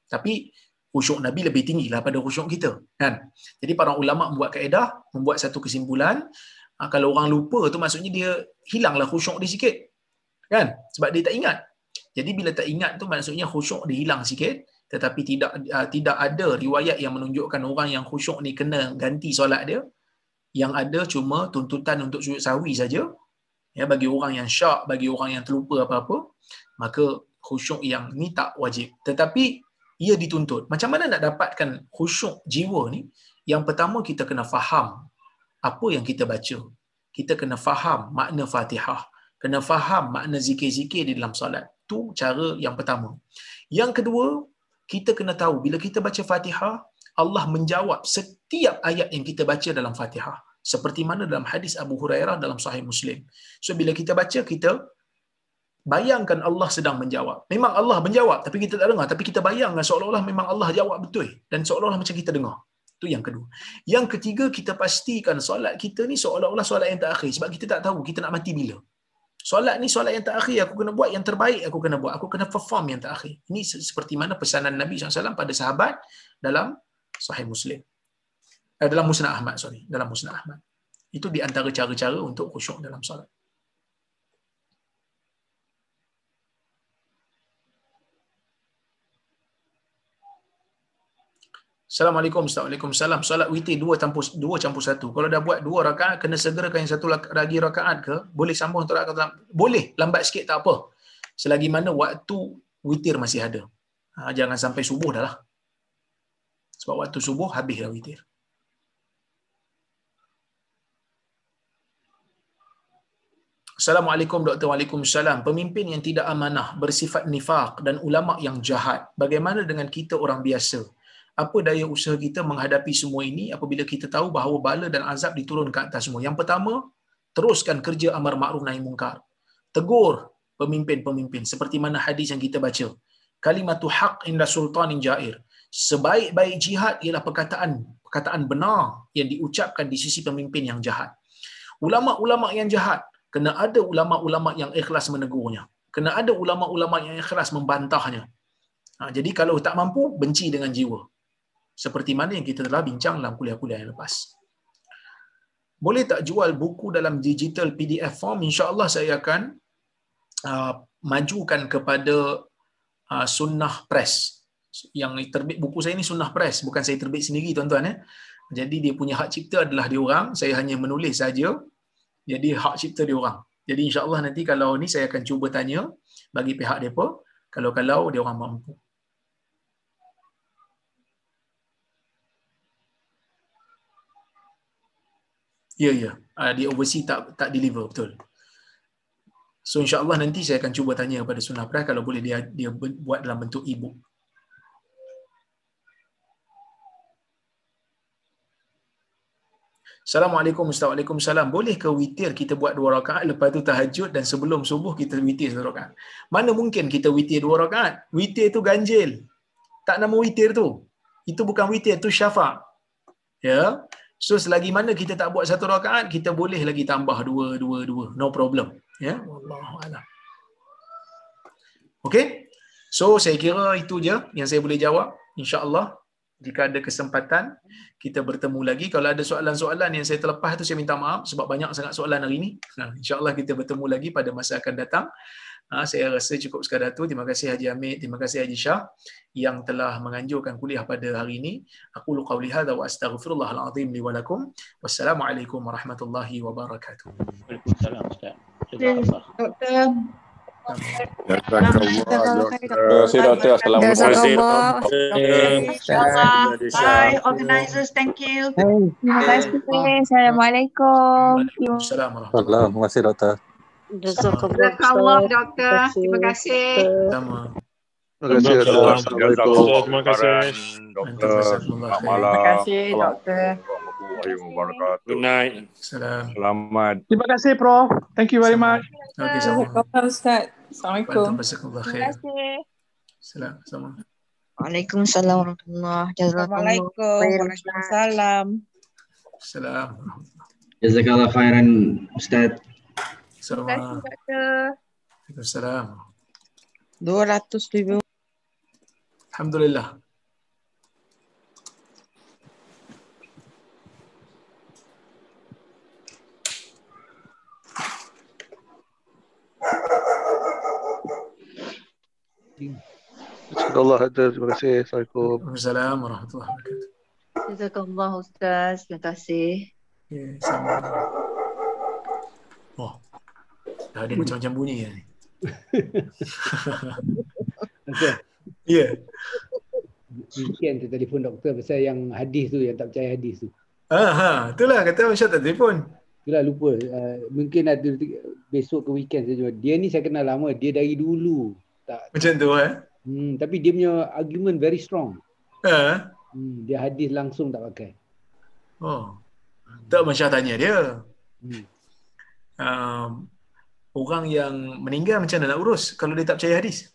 Tapi khusyuk Nabi lebih tinggi lah pada khusyuk kita. Kan? Jadi para ulama membuat kaedah, membuat satu kesimpulan, ha, kalau orang lupa tu maksudnya dia hilanglah khusyuk dia sikit. Kan? Sebab dia tak ingat. Jadi bila tak ingat tu maksudnya khusyuk dia hilang sikit, tetapi tidak uh, tidak ada riwayat yang menunjukkan orang yang khusyuk ni kena ganti solat dia. Yang ada cuma tuntutan untuk sujud sawi saja. Ya bagi orang yang syak, bagi orang yang terlupa apa-apa, maka khusyuk yang ni tak wajib. Tetapi ia dituntut. Macam mana nak dapatkan khusyuk jiwa ni? Yang pertama kita kena faham apa yang kita baca. Kita kena faham makna Fatihah. Kena faham makna zikir-zikir di dalam solat. Tu cara yang pertama. Yang kedua, kita kena tahu bila kita baca Fatihah, Allah menjawab setiap ayat yang kita baca dalam Fatihah. Seperti mana dalam hadis Abu Hurairah dalam Sahih Muslim. So bila kita baca, kita bayangkan Allah sedang menjawab. Memang Allah menjawab tapi kita tak dengar. Tapi kita bayangkan seolah-olah memang Allah jawab betul. Dan seolah-olah macam kita dengar. Itu yang kedua. Yang ketiga, kita pastikan solat kita ni seolah-olah solat yang terakhir. Sebab kita tak tahu kita nak mati bila. Solat ni solat yang terakhir. Aku kena buat yang terbaik aku kena buat. Aku kena perform yang terakhir. Ini seperti mana pesanan Nabi SAW pada sahabat dalam Sahih Muslim. Eh, dalam Musnah Ahmad, sorry. Dalam Musnah Ahmad. Itu di antara cara-cara untuk khusyuk dalam solat. Assalamualaikum Assalamualaikum Salat witir dua campur dua campur satu. Kalau dah buat dua rakaat kena segerakan yang satu lagi rakaat ke? Boleh sambung satu rakaat boleh lambat sikit tak apa. Selagi mana waktu witir masih ada. Ha, jangan sampai subuh dah lah. Sebab waktu subuh habislah witir. Assalamualaikum Dr. Waalaikumsalam. Pemimpin yang tidak amanah, bersifat nifaq dan ulama yang jahat. Bagaimana dengan kita orang biasa? Apa daya usaha kita menghadapi semua ini apabila kita tahu bahawa bala dan azab diturunkan atas semua. Yang pertama, teruskan kerja amar ma'ruf nahi mungkar. Tegur pemimpin-pemimpin seperti mana hadis yang kita baca. Kalimatu haq inda sultanin jair. Sebaik-baik jihad ialah perkataan perkataan benar yang diucapkan di sisi pemimpin yang jahat. Ulama-ulama yang jahat kena ada ulama-ulama yang ikhlas menegurnya. Kena ada ulama-ulama yang ikhlas membantahnya. Ha, jadi kalau tak mampu, benci dengan jiwa seperti mana yang kita telah bincang dalam kuliah-kuliah yang lepas. Boleh tak jual buku dalam digital PDF form? InsyaAllah saya akan uh, majukan kepada uh, Sunnah Press. Yang terbit buku saya ni Sunnah Press, bukan saya terbit sendiri tuan-tuan. Eh. Jadi dia punya hak cipta adalah dia orang, saya hanya menulis saja. Jadi hak cipta dia orang. Jadi insyaAllah nanti kalau ni saya akan cuba tanya bagi pihak mereka Kalau-kalau dia orang mampu. Ya, ya. Uh, di overseas tak tak deliver, betul. So insyaAllah nanti saya akan cuba tanya kepada Sunnah Press kalau boleh dia dia buat dalam bentuk e-book. Assalamualaikum Ustaz. Waalaikumsalam. Boleh ke witir kita buat dua rakaat lepas tu tahajud dan sebelum subuh kita witir satu rakaat? Mana mungkin kita witir dua rakaat? Witir tu ganjil. Tak nama witir tu. Itu bukan witir, tu syafa'. Ya. So selagi mana kita tak buat satu rakaat, kita boleh lagi tambah dua, dua, dua. No problem. Ya. Wallahu a'lam. Okay. So saya kira itu je yang saya boleh jawab. InsyaAllah jika ada kesempatan kita bertemu lagi kalau ada soalan-soalan yang saya terlepas tu saya minta maaf sebab banyak sangat soalan hari ini nah, insyaallah kita bertemu lagi pada masa akan datang ha, saya rasa cukup sekadar tu terima kasih Haji Amir terima kasih Haji Shah yang telah menganjurkan kuliah pada hari ini aku lu qauli hadza wa astaghfirullahal azim li wa lakum wassalamualaikum warahmatullahi wabarakatuh Waalaikumsalam Ustaz Doktor Terima kasih doktor. Assalamualaikum. Bye organizers. Thank you. Terima kasih. Assalamualaikum. Assalamualaikum. Terima kasih doktor. Jazakallah doktor. Terima kasih. Sama. Terima kasih doktor. Assalamualaikum. Terima kasih. Doktor. Selamat malam. Terima kasih doktor. Warahmatullahi wabarakatuh. Good night. Salam. Selamat. Terima kasih Prof. Thank you very much. Okey sama. Ustaz. Assalamualaikum. Terima kasih. Salam. Sama. Waalaikumsalam warahmatullahi Assalamualaikum. Waalaikumsalam. Salam. Jazakallah khairan Ustaz. Sama. Terima kasih doktor. Waalaikumsalam. 200 ribu. Alhamdulillah. Allah hadir. Terima kasih. Assalamualaikum. Waalaikumsalam warahmatullahi wabarakatuh. Jazakallah Ustaz. Terima kasih. Ya, sama. Dah ada macam-macam bunyi ya ni. Ya. Weekend tu telefon doktor pasal yang hadis tu, yang tak percaya hadis tu. Ah, ha, itulah kata Syah tak telefon. Itulah lupa. Uh, mungkin ada besok ke weekend saja. Dia ni saya kenal lama. Dia dari dulu. Tak, Macam tu eh. hmm, tapi dia punya argument very strong. Ha. Hmm, dia hadis langsung tak pakai. Oh. Tak Masya tanya dia. Hmm. Um, orang yang meninggal macam mana nak urus kalau dia tak percaya hadis?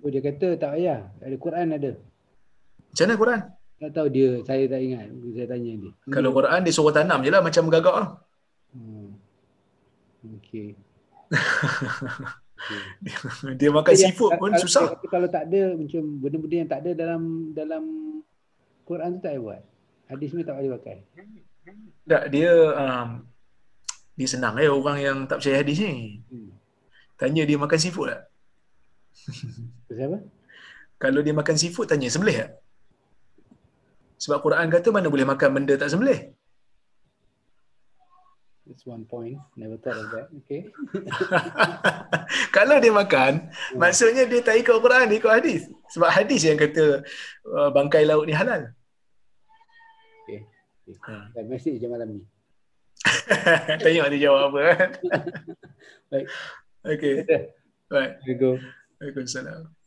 Oh, dia kata tak payah. Ada Quran ada. Macam mana Quran? Tak tahu dia, saya tak ingat. Saya tanya dia. Kalau Quran dia suruh tanam je lah macam gagak lah. Hmm. Okay. [LAUGHS] dia makan Dia- seafood pun kalau, susah. Kalau, kalau tak ada macam benda-benda yang tak ada dalam dalam Quran tu tak payah buat. Hadis ni tak boleh pakai. Tak, dia um, dia senang eh orang yang tak percaya hadis ni. Hmm. Tanya dia makan seafood tak? Pasal apa? Kalau dia makan seafood tanya sembelih tak? Sebab Quran kata mana boleh makan benda tak sembelih. That's one point. Never thought of that. Okay. [LAUGHS] Kalau dia makan, Hmm. maksudnya dia tak ikut Quran, dia ikut hadis. Sebab hadis yang kata uh, bangkai laut ni halal. Okay. Ha. Dan message je malam ni. [LAUGHS] Tengok dia jawab apa. kan? [LAUGHS] Baik. Kata, Baik. Assalamualaikum. Waalaikumsalam.